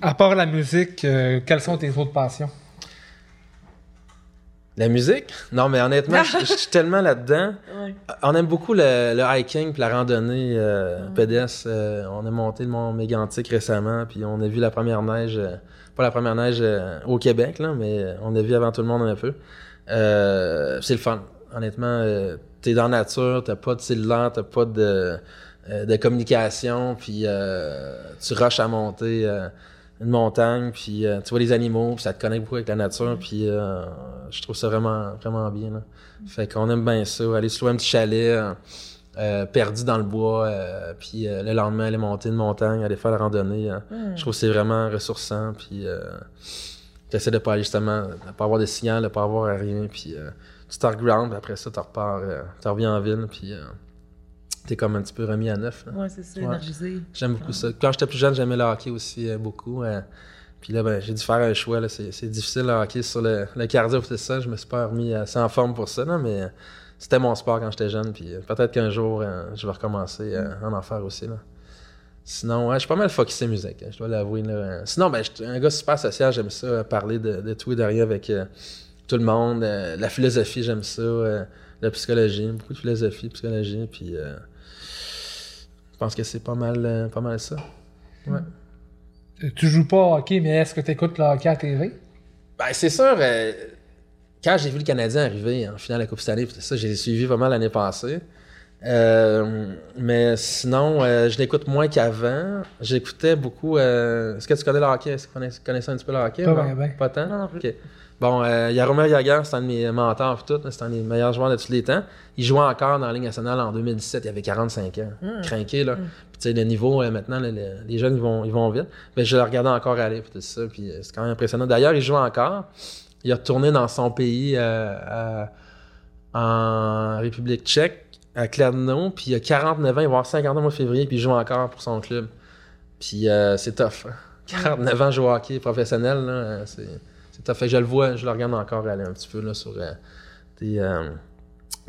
À part la musique, euh, quelles sont tes autres passions? La musique? Non, mais honnêtement, je suis tellement là-dedans. Ouais. On aime beaucoup le, le hiking puis la randonnée euh, pédestre. Euh, on a monté le mont Mégantic récemment, puis on a vu la première neige, euh, pas la première neige euh, au Québec, là, mais on a vu avant tout le monde un peu. C'est le fun. Honnêtement, t'es dans la nature, t'as pas de cellulaire, t'as pas de, de communication, puis tu rushes à monter une montagne, puis euh, tu vois les animaux, puis ça te connecte beaucoup avec la nature, puis euh, je trouve ça vraiment, vraiment bien. Là. Fait qu'on aime bien ça, aller se louer un petit chalet euh, perdu dans le bois, puis le lendemain aller monter une montagne, aller faire la randonnée. euh. Je trouve que c'est vraiment ressourçant, puis t'essaies de pas aller justement, de pas avoir de signal, de pas avoir rien, puis tu te ground, puis après ça, tu repars, tu reviens en ville, puis t'es comme un petit peu remis à neuf. là. Ouais, c'est ça, Ouais. énergisé. J'aime beaucoup ça. Quand j'étais plus jeune, j'aimais le hockey aussi euh, beaucoup. euh, puis là, ben, j'ai dû faire un choix. C'est, difficile le hockey sur le, le cardio, c'est ça. Je me suis pas remis assez en forme pour ça, là, mais euh, c'était mon sport quand j'étais jeune. Puis euh, peut-être qu'un jour, euh, je vais recommencer euh, à en faire aussi. Là. Sinon, ouais, je suis pas mal focusé musique, hein, je dois l'avouer. Euh, Sinon, ben, je suis un gars super social. J'aime ça, euh, parler de, de tout et de rien avec euh, tout le monde. Euh, la philosophie, j'aime ça. euh, la psychologie, beaucoup de philosophie, psychologie. Puis euh, je pense que c'est pas mal, euh, pas mal ça. Ouais. Euh, Tu joues pas au hockey, mais est-ce que tu écoutes le hockey à TV? Ben, c'est sûr, euh, quand j'ai vu le Canadien arriver en finale de la Coupe Stanley, pis ça, j'ai suivi pas mal l'année passée. Euh, mais sinon, euh, je l'écoute moins qu'avant. J'écoutais beaucoup. euh, Est-ce que tu connais le hockey? Est-ce que tu connais, connaissais un petit peu le hockey? Pas non? ben, ben. Pas tant? Non, non plus. Bon, euh, Jaromir Jagr, c'est un de mes mentors tout. C'est un des meilleurs joueurs de tous les temps. Il jouait encore dans la Ligue nationale en 2017. Il avait 45 ans. Crinqué, là. Puis tu sais, le niveau, euh, maintenant, le- les jeunes, ils vont, ils vont vite. Mais je le regardais encore aller, puis tout ça. Puis euh, c'est quand même impressionnant. D'ailleurs, il joue encore. Il est retourné dans son pays euh, en République tchèque, à Kladno. Puis il a 49 ans, il va avoir 50 ans au mois de février, puis il joue encore pour son club. Puis c'est tough. hein. 49 ans jouer au hockey professionnel, là, c'est, tough. Fait que je le vois, je le regarde encore aller un petit peu là, sur euh, des, euh,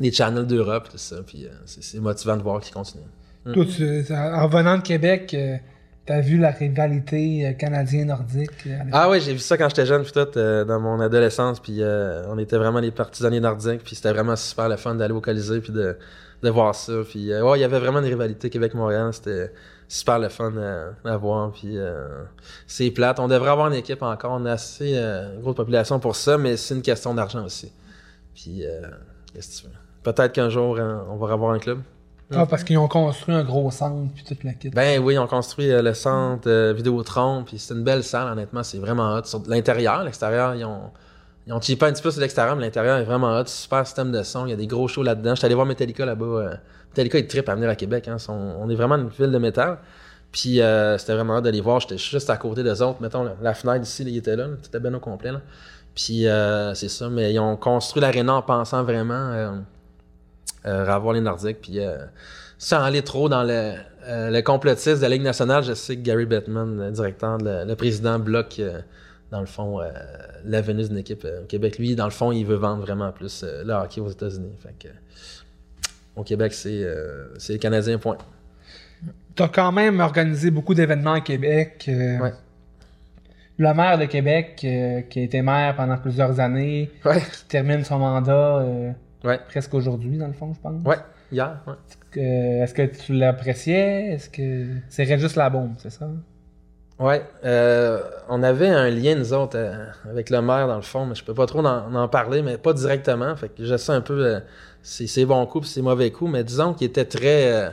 des channels d'Europe, tout ça. Puis euh, c'est, motivant de voir qu'il continue. Toi, tu- en revenant de Québec, euh, t'as vu la rivalité canadien-nordique? Ah oui, j'ai vu ça quand j'étais jeune, puis tout, euh, dans mon adolescence, puis euh, on était vraiment les partisans nordiques, puis c'était vraiment super le fun d'aller au Colisée, puis de, de voir ça. Puis euh, ouais, il y avait vraiment une rivalité Québec-Montréal, c'était super le fun euh, à voir, puis euh, c'est plate. On devrait avoir une équipe encore, on a assez euh, grosse population pour ça, mais c'est une question d'argent aussi. Puis, euh, qu'est-ce que tu veux? Peut-être qu'un jour, hein, on va avoir un club. Ah, parce qu'ils ont construit un gros centre puis toute la kit. Ben oui, on construit euh, le centre euh, Vidéotron, puis c'est une belle salle, honnêtement, c'est vraiment hot. Sur l'intérieur, l'extérieur, ils ont, Ils ont cheapé un petit peu sur l'extérieur, mais l'intérieur est vraiment hot. Super système de son. Il y a des gros shows là-dedans. J'étais allé voir Metallica là-bas. Metallica, ils trip à venir à Québec. Hein. On est vraiment une ville de métal. Puis euh, c'était vraiment hot de les voir. J'étais juste à côté des autres. Mettons, la, fenêtre ici, là, il était là. C'était bien au complet. Puis euh, c'est ça. Mais ils ont construit l'aréna en pensant vraiment euh, euh, avoir les Nordiques. Puis sans aller trop dans le, complotisme de la Ligue nationale, je sais que Gary Bettman, le directeur, le, président, bloque, dans le fond, euh, l'avenue d'une équipe au Québec. Lui, dans le fond, il veut vendre vraiment plus le hockey aux États-Unis. Fait que, au Québec, c'est euh, c'est les Canadiens, point. T'as quand même organisé beaucoup d'événements à Québec. euh, Ouais. Le maire de Québec, euh, qui a été maire pendant plusieurs années, Ouais. qui termine son mandat euh, Ouais. presque aujourd'hui, dans le fond, je pense. Ouais. Hier, ouais. Euh, Est-ce que tu l'appréciais? Est-ce que c'est juste la bombe, c'est ça? Ouais, on avait un lien, nous autres, avec le maire, dans le fond, mais je peux pas trop en, en parler, mais pas directement. Fait que je sais un peu ses, ses bons coups et ses mauvais coups, mais disons qu'il était très. euh,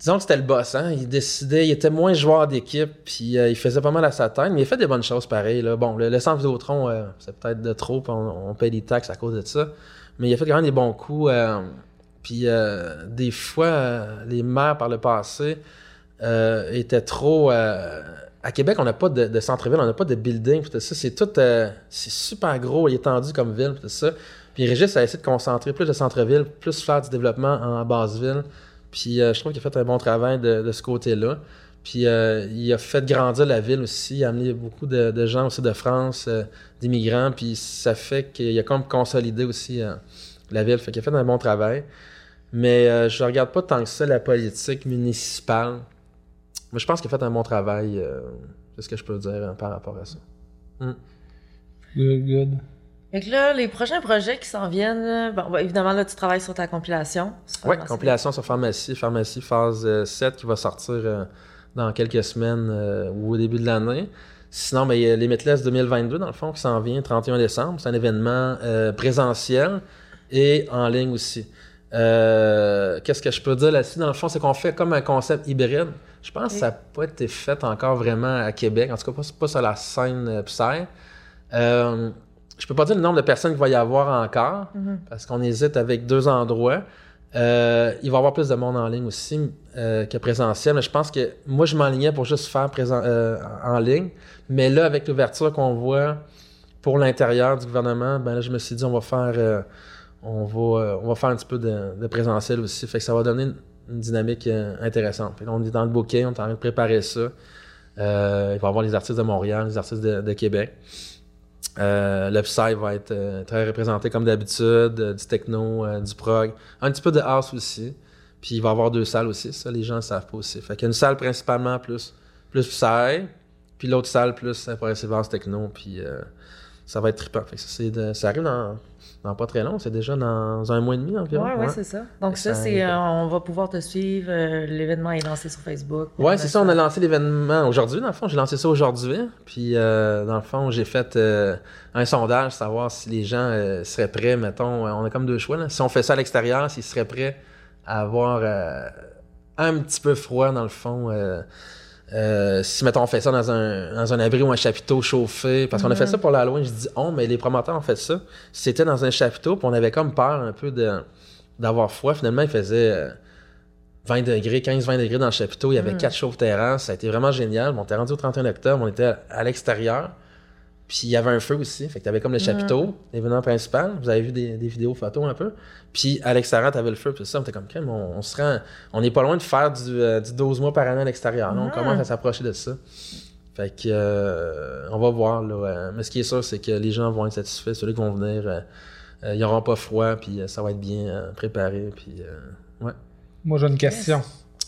disons que c'était le boss, hein. Il décidait, il était moins joueur d'équipe, puis euh, il faisait pas mal à sa tête, mais il fait des bonnes choses pareil. Là. Bon, le, le centre Vidéotron, euh, c'est peut-être de trop, on, on paye des taxes à cause de ça. Mais il a fait quand même des bons coups. puis des fois, les maires par le passé étaient trop. À Québec, on n'a pas de, centre-ville, on n'a pas de building, tout ça. C'est tout. euh, c'est super gros et étendu comme ville, tout ça. Puis Régis a essayé de concentrer plus de centre-ville, plus faire du développement en basse-ville. Puis euh, je trouve qu'il a fait un bon travail de, ce côté-là. Puis euh, il a fait grandir la ville aussi, il a amené beaucoup de, de gens aussi de France, d'immigrants, puis ça fait qu'il a comme consolidé aussi la ville. Fait qu'il a fait un bon travail. Mais je regarde pas tant que ça la politique municipale. Mais je pense qu'il a fait un bon travail. euh, c'est ce que je peux dire hein, par rapport à ça. Good, good. Fait que là, les prochains projets qui s'en viennent, euh, bon, bah, évidemment, là, tu travailles sur ta compilation. Oui, compilation sur pharmacie, pharmacie phase euh, 7 qui va sortir euh, dans quelques semaines euh, ou au début de l'année. Sinon, ben, il y a Limitless 2022, dans le fond, qui s'en vient 31 décembre. C'est un événement euh, présentiel et en ligne aussi. Euh, Qu'est-ce que je peux dire là-dessus? Dans le fond, c'est qu'on fait comme un concept hybride. Je pense que ça n'a pas été fait encore vraiment à Québec. En tout cas, pas, pas sur la scène euh, Psy. Euh, je peux pas dire le nombre de personnes qu'il va y avoir encore, Mhm. parce qu'on hésite avec deux endroits. Euh, il va y avoir plus de monde en ligne aussi que présentiel. Mais je pense que moi, je m'enlignais pour juste faire présent, en ligne. Mais là, avec l'ouverture qu'on voit pour l'intérieur du gouvernement, ben là, je me suis dit, on va faire, on va, euh, on va faire un petit peu de, présentiel aussi. Fait que ça va donner une, dynamique euh, intéressante. On est dans le bouquet, on est en train de préparer ça. Euh, il va y avoir les artistes de Montréal, les artistes de, Québec. Le Psy va être très représenté comme d'habitude, du techno, du prog, un petit peu de house aussi. Puis il va y avoir deux salles aussi, ça les gens ne savent pas aussi. Fait qu'il y a une salle principalement plus, plus Psy, puis l'autre salle plus progressive house techno, puis ça va être trippant. Fait que ça, de- ça arrive dans, dans pas très long, c'est déjà dans un mois et demi environ. Ouais, ouais, ouais. c'est ça. Donc ça, Ça c'est, euh, on va pouvoir te suivre. euh, L'événement est lancé sur Facebook. Ouais, c'est ça, on a lancé l'événement aujourd'hui, dans le fond. J'ai lancé ça aujourd'hui. Puis, euh, dans le fond, j'ai fait un sondage, savoir si les gens seraient prêts, mettons. On a comme deux choix. Là. Si on fait ça à l'extérieur, s'ils seraient prêts à avoir un petit peu froid, dans le fond. Euh, euh, si, mettons, on fait ça dans un, dans un abri ou un chapiteau chauffé, parce qu'on a fait ça pour l'Halloween, je dis on, mais les promoteurs ont fait ça. C'était dans un chapiteau, puis on avait comme peur un peu de d'avoir froid. Finalement, il faisait euh, 20 degrés, 15-20 degrés dans le chapiteau. Il y avait quatre chauves terrasses. Ça a été vraiment génial. On était rendu au 31 octobre, on était à, à l'extérieur. Puis il y avait un feu aussi. Fait que t'avais comme le chapiteau, l'événement principal. Vous avez vu des, des vidéos, photos un peu. Puis à l'extérieur, t'avais le feu. Puis ça, on était comme, crème, on, on se rend. On n'est pas loin de faire du, euh, du 12 mois par année à l'extérieur. là. On Ah. commence à s'approcher de ça. Fait que euh, on va voir là. euh, mais ce qui est sûr, c'est que les gens vont être satisfaits, ceux qui vont venir. euh, euh, ils n'auront pas froid, puis euh, ça va être bien euh, préparé. Puis euh, ouais. Moi, j'ai une question.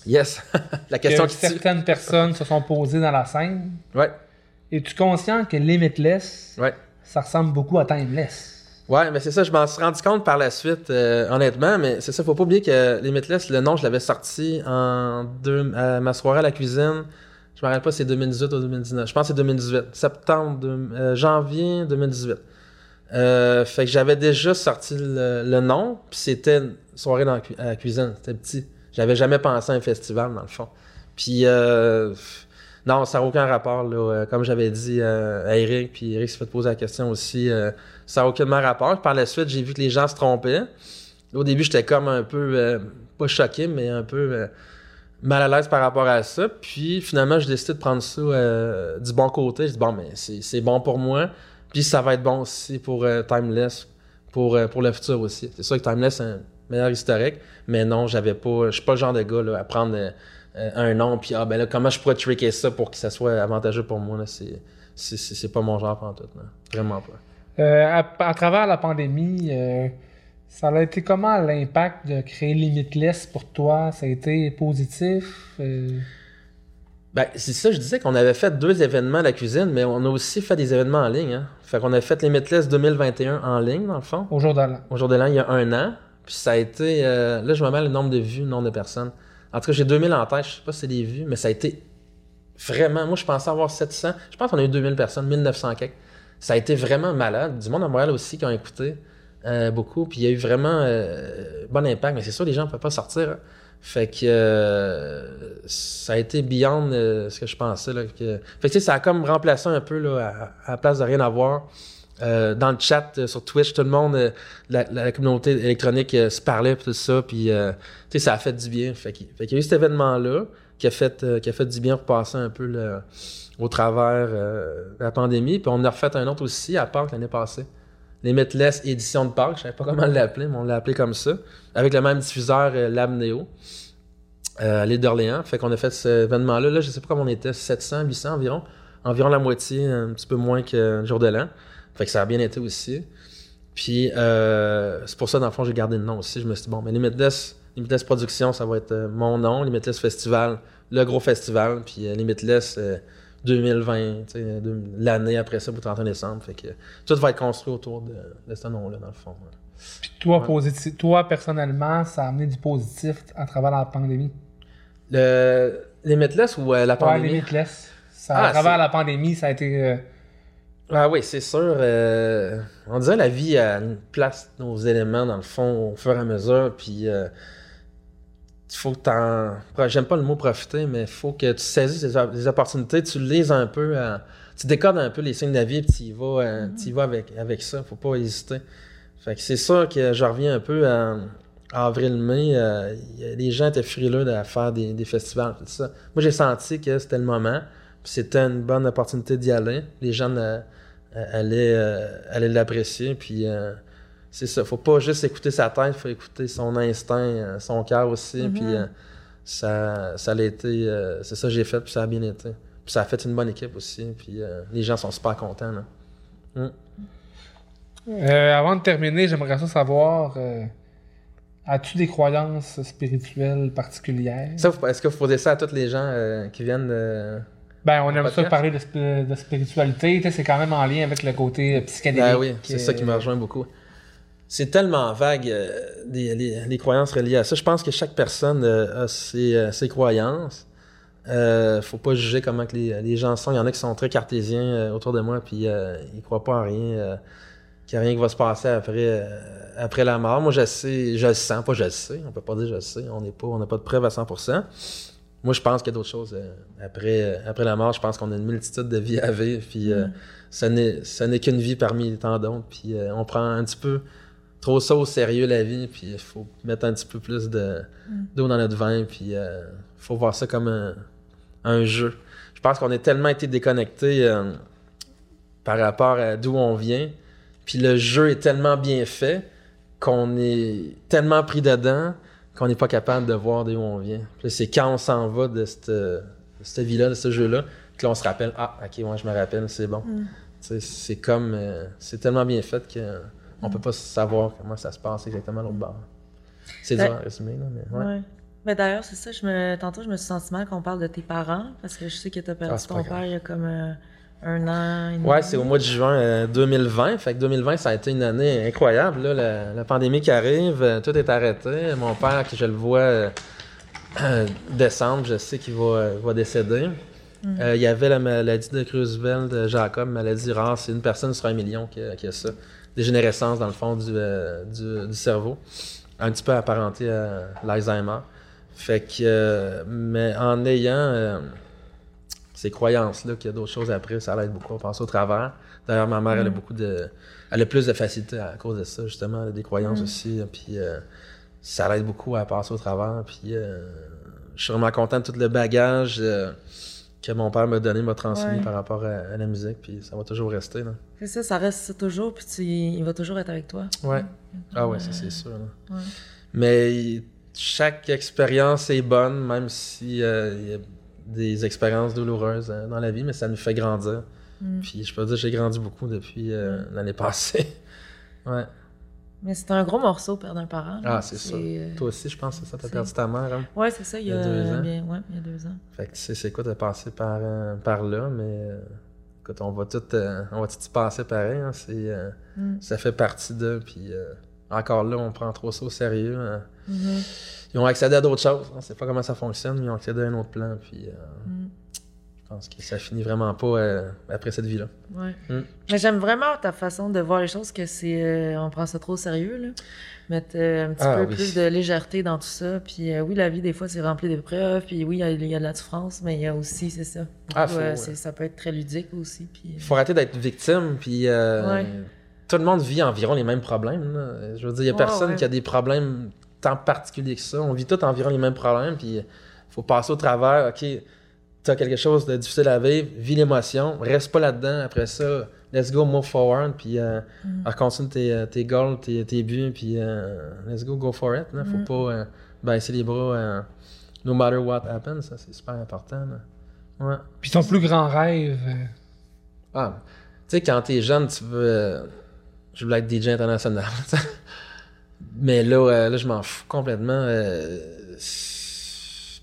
Yes! La question que qui tue. certaines personnes se sont posées dans la scène. Ouais, Es-tu conscient que Limitless, ouais. ça ressemble beaucoup à Timeless? Ouais, mais c'est ça, je m'en suis rendu compte par la suite, euh, honnêtement, mais c'est ça, faut pas oublier que Limitless, le nom, je l'avais sorti en deux, à ma soirée à la cuisine. Je me rappelle pas si c'est 2018 ou 2019. Je pense que c'est 2018. Septembre, de- euh, janvier 2018. Euh, fait que j'avais déjà sorti le, le nom, puis c'était une soirée dans la, cu- à la cuisine. C'était petit. J'avais jamais pensé à un festival, dans le fond. Puis, euh, Non, ça n'a aucun rapport. Euh, Comme j'avais dit euh, à Eric, puis Eric s'est fait poser la question aussi, euh, ça n'a aucunement rapport. Par la suite, j'ai vu que les gens se trompaient. Au début, j'étais comme un peu, pas choqué, mais un peu mal à l'aise par rapport à ça. Puis finalement, j'ai décidé de prendre ça du bon côté. Je dis, bon, mais c'est bon pour moi. Puis ça va être bon aussi pour Timeless, pour, pour le futur aussi. C'est sûr que Timeless, c'est un meilleur historique, mais non, j'avais pas. Je suis pas le genre de gars à prendre un nom, puis ah ben là, comment je pourrais tricker ça pour que ça soit avantageux pour moi, là, c'est. C'est c'est- pas mon genre en tout, là. Vraiment pas. Euh, à, à travers la pandémie, euh, ça a été comment l'impact de créer Limitless pour toi? Ça a été positif? euh, Ben, c'est ça, je disais qu'on avait fait deux événements à la cuisine, mais on a aussi fait des événements en ligne. Hein. Fait qu'on a fait Limitless 2021 en ligne, dans le fond. au jour de l'an? au jour de l'an, il y a un an. Puis ça a été. euh, là, je me mets le nombre de vues, le nombre de personnes. En tout cas, j'ai 2000 en tête. Je sais pas si c'est des vues, mais ça a été vraiment. Moi, je pensais avoir 700. Je pense qu'on a eu 2000 personnes, 1900 quelques. Ça a été vraiment malade. Du monde à Montréal aussi qui ont écouté euh, beaucoup. Puis il y a eu vraiment euh, bon impact. Mais c'est sûr, les gens ne peuvent pas sortir. hein. Fait que euh, ça a été beyond euh, ce que je pensais. Là, que... Fait que ça a comme remplacé un peu là, à, à la place de rien avoir. Euh, dans le chat euh, sur Twitch, tout le monde, euh, la, communauté électronique se parlait tout ça, puis ça a fait du bien. Fait qu'il y a eu cet événement-là qui a fait qui a fait du bien pour passer un peu au travers la pandémie. Puis on a refait un autre aussi à Pâques l'année passée. Les édition de Pâques, je savais pas comment l'appeler, mais on l'a appelé comme ça, avec le même diffuseur Lab Neo. Euh, à l'île d'Orléans. Fait qu'on a fait cet événement-là. Là, je sais pas comment on était, 700, 800 environ. Environ la moitié, un petit peu moins que le jour de l'an. Fait que ça a bien été aussi. Puis, euh, c'est pour ça, dans le fond, j'ai gardé le nom aussi. Je me suis dit, bon, mais Limitless, Limitless Production, ça va être euh, mon nom. Limitless Festival, le gros festival. Puis, euh, Limitless euh, 2020, tu sais, deux- l'année après ça, pour 31 décembre. Fait que tout va être construit autour de, de ce nom-là, dans le fond. Puis toi, Ouais. positif, toi, personnellement, ça a amené du positif à travers la pandémie? Le Limitless ou euh, la Ouais, pandémie? Limitless. Ça, Ah, à travers la pandémie, ça a été... euh, Ah oui, c'est sûr. euh, on dirait la vie une place nos éléments dans le fond au fur et à mesure. Puis il faut que t'en. J'aime pas le mot profiter, mais il faut que tu saisisses les, op- les opportunités, tu lises un peu, euh, tu décodes un peu les signes de la vie, puis tu y vas, euh, tu y vas avec, avec ça. Faut pas hésiter. Fait que c'est sûr que je reviens un peu à, avril-mai. euh, les gens étaient frileux de faire des, des festivals, tout ça. Moi, j'ai senti que c'était le moment. Puis c'était une bonne opportunité d'y aller. Les gens euh, euh, allaient, euh, l'apprécier. Puis euh, c'est ça. Faut pas juste écouter sa tête, faut écouter son instinct, son cœur aussi. Mhm. Puis euh, ça, ça l'a été. euh, c'est ça que j'ai fait, puis ça a bien été. Puis ça a fait une bonne équipe aussi. Puis euh, les gens sont super contents. Là. Euh, avant de terminer, j'aimerais ça savoir, euh, as-tu des croyances spirituelles particulières? Est-ce que vous posez ça à tous les gens euh, qui viennent de. Ben, on aime podcast? ça parler de, sp- de spiritualité, c'est quand même en lien avec le côté euh, psychédélique. Ben oui, c'est ça qui me euh, rejoint beaucoup. C'est tellement vague, euh, les, les croyances reliées à ça. Je pense que chaque personne euh, a ses, euh, ses croyances. Euh, faut pas juger comment que les, les gens sont. Il y en a qui sont très cartésiens euh, autour de moi, puis euh, ils croient pas en rien, euh, qu'il n'y a rien qui va se passer après, euh, après la mort. Moi, je sais, je le sens, pas je le sais. On peut pas dire je le sais. On n'est pas, on n'a pas de preuve à 100%. Moi, je pense qu'il y a d'autres choses euh, après, euh, après la mort. Je pense qu'on a une multitude de vies à vivre, puis euh, ça n'est ça n'est qu'une vie parmi tant d'autres. Puis euh, on prend un petit peu trop ça au sérieux la vie, puis il faut mettre un petit peu plus de d'eau dans notre vin, puis euh, faut voir ça comme un, un jeu. Je pense qu'on a tellement été déconnecté euh, par rapport à d'où on vient, puis le jeu est tellement bien fait qu'on est tellement pris dedans qu'on n'est pas capable de voir d'où on vient. C'est quand on s'en va de cette, de cette vie-là, de ce jeu-là, que là on se rappelle ah ok moi je me rappelle c'est bon. Mm. Tu C'est comme euh, c'est tellement bien fait que euh, on Mm. peut pas savoir comment ça se passe exactement à l'autre bord. C'est Ben, dur à résumer là, mais ouais. Ouais. Ben d'ailleurs, c'est ça, je me... tantôt je me suis senti mal qu'on parle de tes parents, parce que je sais que t'as perdu Ah, pas ton père il y a comme euh, un an. demi. Ouais, c'est au mois de juin euh, 2020. Fait que 2020, ça a été une année incroyable. Là, la, la pandémie qui arrive, euh, tout est arrêté. Mon père, que je le vois euh, euh, décembre, je sais qu'il va, euh, va décéder. Euh, il y avait la maladie de Creutzfeldt, de Jacob, maladie rare. C'est une personne sur un million qui a, qui a ça. Dégénérescence dans le fond du, euh, du, du cerveau. Un petit peu apparenté à l'Alzheimer. Fait que, euh, mais en ayant euh, ces croyances-là qu'il y a d'autres choses après, ça l'aide beaucoup à passer au travers. D'ailleurs, ma mère, elle a beaucoup de. Elle a plus de facilité à cause de ça, justement, elle a des croyances aussi. Puis euh, ça l'aide beaucoup à passer au travers. Puis euh, je suis vraiment content de tout le bagage euh, que mon père m'a donné, m'a transmis Ouais. par rapport à, à la musique. Puis ça va toujours rester. Là. C'est ça, ça reste toujours, puis tu- il va toujours être avec toi. Ouais. Ah ouais, ça c'est sûr. Ouais. Mais chaque expérience est bonne, même si il y a des expériences douloureuses euh, dans la vie, mais ça nous fait grandir. Mm. Puis je peux dire que j'ai grandi beaucoup depuis euh, l'année passée. ouais. Mais c'est un gros morceau, perdre un parent. Ah, c'est ça. euh, Toi aussi, je pense que c'est ça, t'as perdu ta mère. Hein? Ouais, c'est ça, il y Il y a, deux ans. bien, ouais, il y a deux ans. Fait que c'est quoi de passer par, euh, par là, mais euh, écoute, on va tout, on va tout y passer pareil. hein, c'est, Mm. Ça fait partie d'eux, puis encore là, on prend trop ça au sérieux. hein. Mhm. Ils ont accédé à d'autres choses. On sait pas comment ça fonctionne, mais ils ont accédé à un autre plan. Puis euh, Mm. je pense que ça finit vraiment pas euh, après cette vie-là. Ouais. Mm. Mais j'aime vraiment ta façon de voir les choses, que c'est. euh, on prend ça trop au sérieux, là. Mettre un petit Ah, peu oui. plus de légèreté dans tout ça. Puis oui, la vie, des fois, c'est rempli d'épreuves. Puis oui, il y, a- il y a de la souffrance, mais il y a aussi, c'est ça. Ah, faut, euh, ouais. ça peut être très ludique aussi. Puis, Il faut arrêter d'être victime. Puis Ouais. Tout le monde vit environ les mêmes problèmes. là. Je veux dire, il y a personne ouais. qui a des problèmes tant particuliers que ça. On vit tous environ les mêmes problèmes. Puis il faut passer au travers. OK, tu as quelque chose de difficile à vivre, vis l'émotion, reste pas là-dedans. Après ça, let's go, move forward. Puis euh, Mm. continue tes, euh, tes goals, tes, tes buts. Puis euh, let's go, go for it. Là. Faut Mm. pas euh, baisser les bras. euh, no matter what happens. Ça, c'est super important. là. Ouais. Puis ton plus grand rêve. Ah, tu sais, quand t'es jeune, tu veux. Je voulais être DJ international. Mais là, euh, là je m'en fous complètement. euh,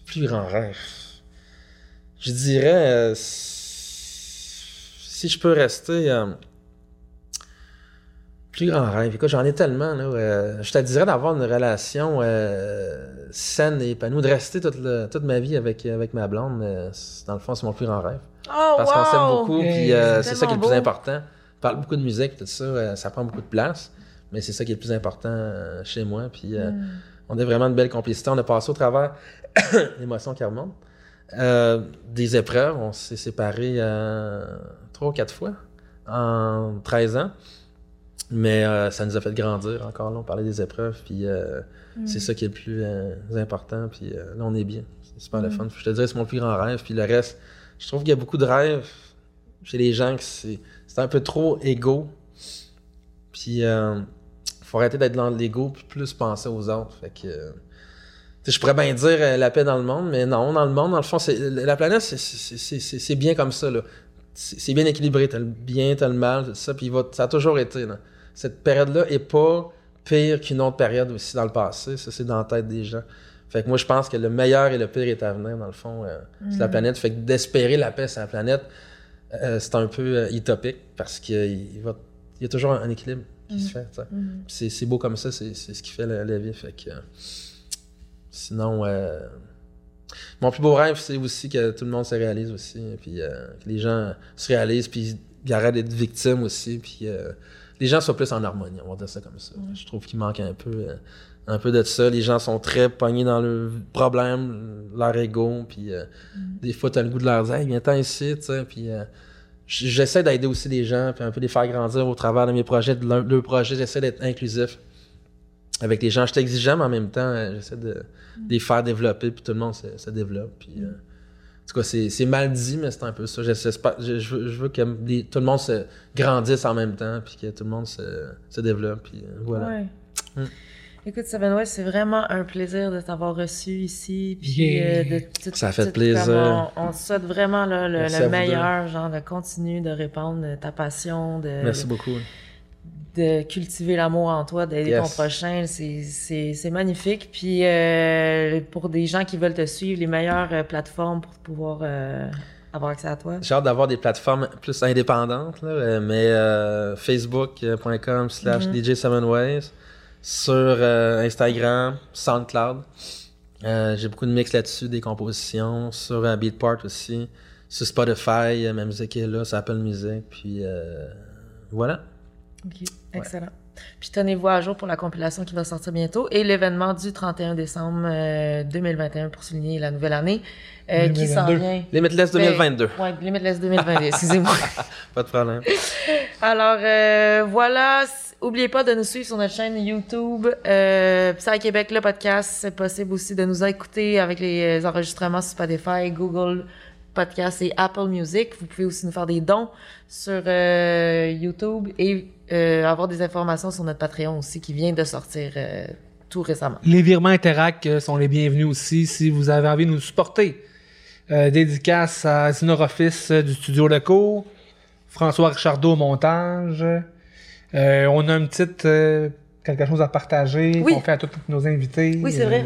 plus grand rêve. Je dirais. euh, si je peux rester. euh, plus grand rêve. Écoute, j'en ai tellement. Là, euh, je te dirais d'avoir une relation euh, saine et épanouie, de rester toute, le- toute ma vie avec, avec ma blonde. dans le fond, c'est mon plus grand rêve. Oh, Parce qu'on s'aime beaucoup, Hey, puis euh, c'est ça qui est le plus important. On parle beaucoup de musique, tout ça, euh, ça prend beaucoup de place, mais c'est ça qui est le plus important euh, chez moi. Puis euh, Mm. on a vraiment une belle complicité. On a passé au travers l'émotion qui remonte. Euh, des épreuves, on s'est séparés trois ou quatre fois en 13 ans. Mais euh, ça nous a fait grandir encore. Là, on parlait des épreuves, puis euh, Mm. c'est ça qui est le plus euh, important. Puis là, on est bien. C'est super le Mm. fun. Je te dirais, c'est mon plus grand rêve. Puis le reste, je trouve qu'il y a beaucoup de rêves chez les gens que c'est c'est un peu trop égo. Puis euh, faut arrêter d'être dans l'ego puis plus penser aux autres. Fait que euh, je pourrais bien dire euh, la paix dans le monde, mais non, dans le monde, dans le fond, c'est la planète, c'est- c'est c'est- c'est- c'est bien comme ça. là. C'est c'est bien équilibré. T'as le bien, t'as le mal, tout ça. Puis va- ça a toujours été. là. Cette période-là est pas pire qu'une autre période aussi dans le passé. Ça, c'est dans la tête des gens. Fait que moi, je pense que le meilleur et le pire est à venir, dans le fond, euh, sur la Mm. planète. Fait que d'espérer la paix sur la planète, euh, c'est un peu euh, utopique parce qu'il il va- il y a toujours un équilibre qui se fait. sais. Mm. Puis C'est c'est beau comme ça, c'est c'est ce qui fait la, la vie. Fait que, euh, sinon, euh, mon plus beau rêve, c'est aussi que tout le monde se réalise aussi. Puis euh, que les gens se réalisent, puis ils arrêtent d'être victimes aussi. Puis euh, les gens soient plus en harmonie, on va dire ça comme ça. Je trouve qu'il manque un peu, euh, un peu de ça. Les gens sont très pognés dans le problème, leur ego. Puis euh, des fois, tu as le goût de leur dire Hey, viens-t'en ici, tu sais. Puis. euh, J'essaie d'aider aussi les gens, puis un peu les faire grandir au travers de mes projets, de leur, leur projet. J'essaie d'être inclusif avec les gens. Je suis exigeant, mais en même temps, euh, j'essaie de, de les faire développer, puis tout le monde se, se développe. Puis, euh, en tout cas, c'est mal dit, mais c'est un peu ça. Je, je veux, je veux que les- tout le monde se grandisse en même temps, puis que tout le monde se, se développe. Puis voilà. Ouais. Mm. Écoute, Seven West, c'est vraiment un plaisir de t'avoir reçu ici. Puis Yeah. euh, de tout- Ça fait tout- plaisir. On, on te souhaite vraiment là, le, meilleur, genre de continuer de répandre ta passion, de, Merci beaucoup. de cultiver l'amour en toi, d'aider Yes. ton prochain. C'est- magnifique. Puis euh, pour des gens qui veulent te suivre, les meilleures euh, plateformes pour pouvoir euh, avoir accès à toi? J'ai hâte d'avoir des plateformes plus indépendantes, là, mais euh, facebook.com slash Mhm. DJ7ways, sur euh, Instagram, SoundCloud. Euh, J'ai beaucoup de mix là-dessus, des compositions, sur euh, Beatport aussi, sur Spotify, euh, ma musique est là, ça Apple Music, puis euh, voilà. Ok, excellent. Puis tenez-vous à jour pour la compilation qui va sortir bientôt et l'événement du 31 décembre euh, 2021 pour souligner la nouvelle année euh, qui s'en 2022. vient. Limitless 2022. Ben, ouais, Limitless 2022, excusez-moi. Pas de problème. Alors euh, voilà, oubliez pas de nous suivre sur notre chaîne YouTube euh, Psy Québec le podcast, c'est possible aussi de nous écouter avec les euh, enregistrements sur Spotify, Google Podcast et Apple Music. Vous pouvez aussi nous faire des dons sur euh, YouTube et euh, avoir des informations sur notre Patreon aussi qui vient de sortir tout récemment. Les virements Interac euh, sont les bienvenus aussi si vous avez envie de nous supporter. Dédicace à Zinor Office du studio Leco, François Richardot au montage. Euh, on a une petite euh, quelque chose à partager Oui. qu'on fait à tous nos invités. Oui, c'est Euh, vrai.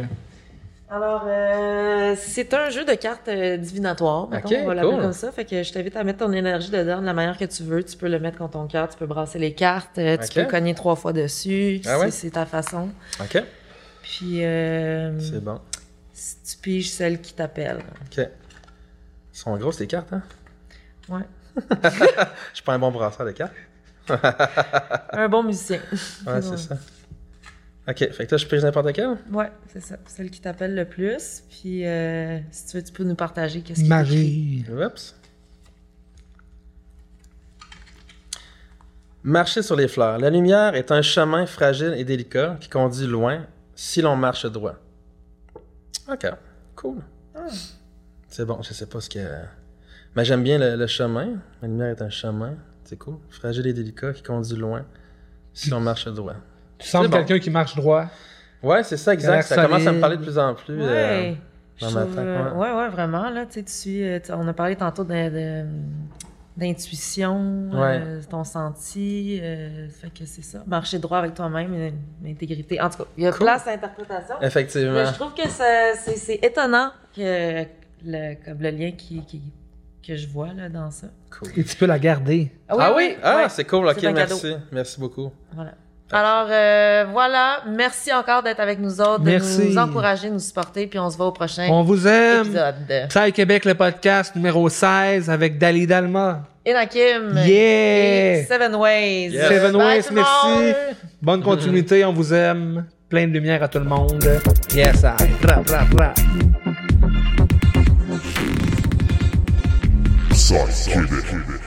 Alors, euh, c'est un jeu de cartes euh, divinatoires, mettons, Ok, on va l'appeler cool. comme ça. Fait que je t'invite à mettre ton énergie dedans de la manière que tu veux. Tu peux le mettre contre ton cœur, tu peux brasser les cartes, euh, tu peux cogner trois fois dessus. Ah ouais? C'est- C'est ta façon. OK. Puis, euh, C'est bon. si tu piges celle qui t'appelle. OK. Ils sont grosses, les cartes, hein? Ouais. Je suis pas un bon brasseur de cartes. Un bon musicien. Ouais, c'est ça. OK. Fait que là, je pige n'importe quel? Ouais, c'est ça. Celle qui t'appelle le plus. Puis, euh, si tu veux, tu peux nous partager qu'est-ce qui est écrit. Magie. Oups. Marcher sur les fleurs. La lumière est un chemin fragile et délicat qui conduit loin si l'on marche droit. Ok, cool. C'est bon, je sais pas ce que. Mais j'aime bien le, le chemin. La lumière est un chemin. C'est cool. Fragile et délicat qui conduit loin si l'on marche droit. Tu sembles bon. quelqu'un qui marche droit. Ouais, c'est ça, exact. Ça commence à me parler de plus en plus. euh, Ouais. dans Je ma tête, euh, ouais. ouais, ouais, vraiment. Là, tu suis, euh, on a parlé tantôt d'intuition, euh, ton senti. euh, fait que c'est ça. Marcher droit avec toi-même, euh, l'intégrité. En tout cas, il y a Cool. place à interprétation. Effectivement. Mais je trouve que c'est c'est étonnant que le, comme le lien qui, qui- que je vois là, dans ça. Cool. Et tu peux la garder. Ah oui? Ah, ouais. c'est cool. Ok, cadeau. merci. Merci beaucoup. Voilà. Alors, euh, voilà. Merci encore d'être avec nous autres, de nous encourager, nous supporter, puis on se voit au prochain On vous aime. épisode. Psy Québec, le podcast numéro 16 avec Dali Dalma. Enakim. Yeah! Et Seven Ways. Yes. Seven Bye, Ways, merci. Bonne continuité, on vous aime. Plein de lumière à tout le monde. Yes, I. Rap, rap, rap. Psy Québec.